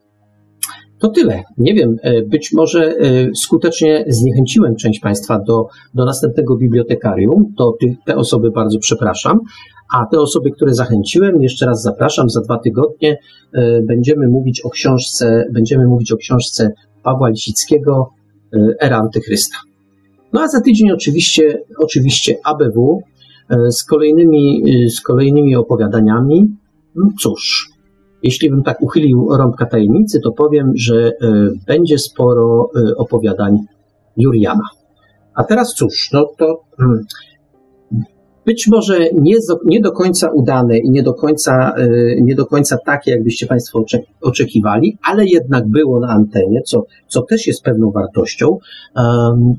To tyle. Nie wiem, e, być może e, skutecznie zniechęciłem część Państwa do, do następnego bibliotekarium. To te osoby bardzo przepraszam. A te osoby, które zachęciłem, jeszcze raz zapraszam. Za dwa tygodnie e, będziemy mówić o książce, będziemy mówić o książce Pawła Lisickiego Era Antychrysta. No a za tydzień oczywiście, oczywiście ABW z kolejnymi, z kolejnymi opowiadaniami. No cóż, jeśli bym tak uchylił rąbka tajemnicy, to powiem, że e, będzie sporo e, opowiadań Juriana. A teraz cóż, no to hmm, być może nie, nie do końca udane i nie do końca, e, nie do końca takie, jakbyście Państwo oczekiwali, ale jednak było na antenie, co, co też jest pewną wartością.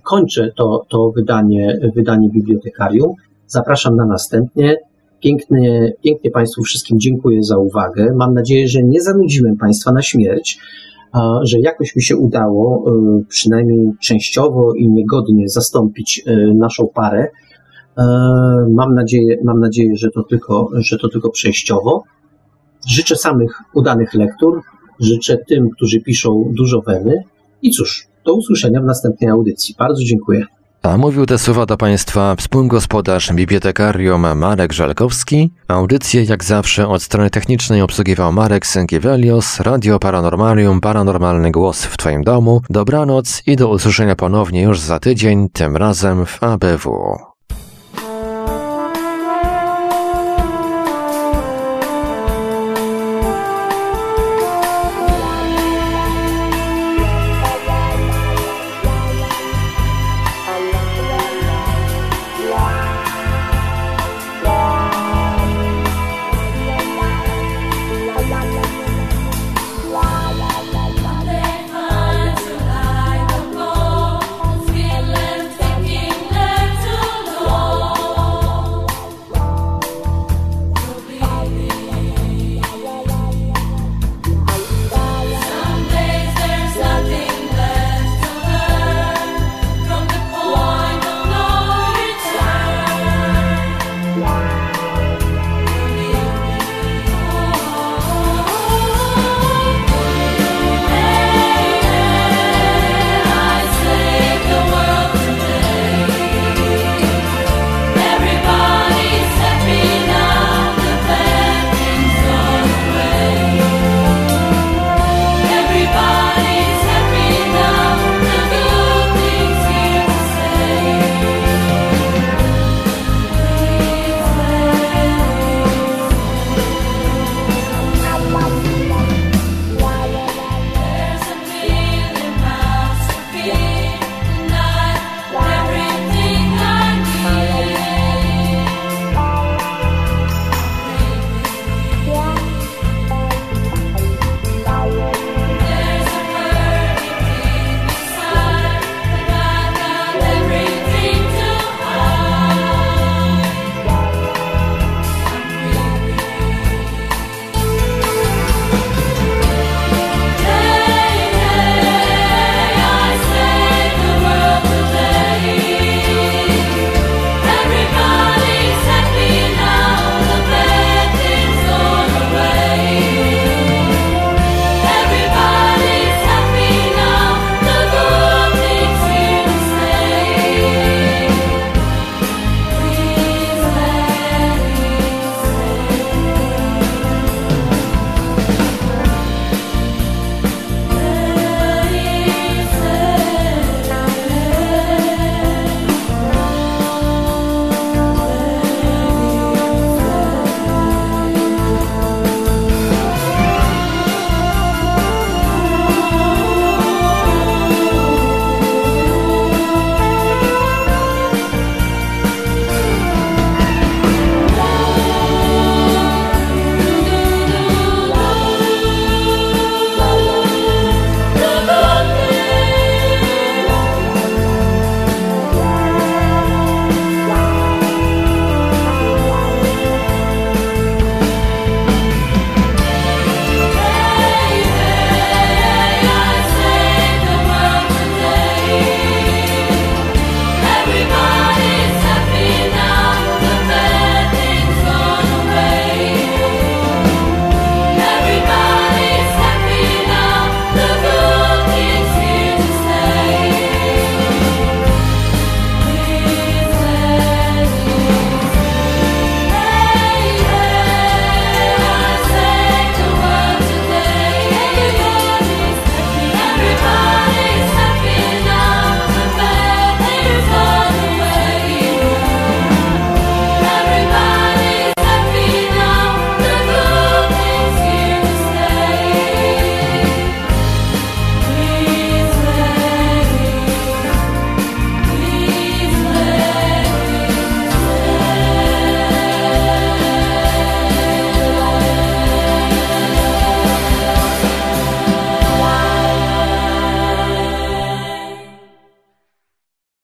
Kończę to, to wydanie, wydanie bibliotekarium. Zapraszam na następnie. Pięknie, Państwu wszystkim dziękuję za uwagę. Mam nadzieję, że nie zanudziłem Państwa na śmierć, że jakoś mi się udało, e, przynajmniej częściowo i niegodnie, zastąpić e, naszą parę. E, mam nadzieję, mam nadzieję że, to tylko, że to tylko przejściowo. Życzę samych udanych lektur, życzę tym, którzy piszą dużo weny i cóż, do usłyszenia w następnej audycji. Bardzo dziękuję. A mówił te słowa do Państwa współgospodarz bibliotekarium Marek Żalkowski. Audycję jak zawsze od strony technicznej obsługiwał Marek Sękiewelios, Radio Paranormalium, Paranormalny Głos w Twoim domu. Dobranoc i do usłyszenia ponownie już za tydzień, tym razem w ABW.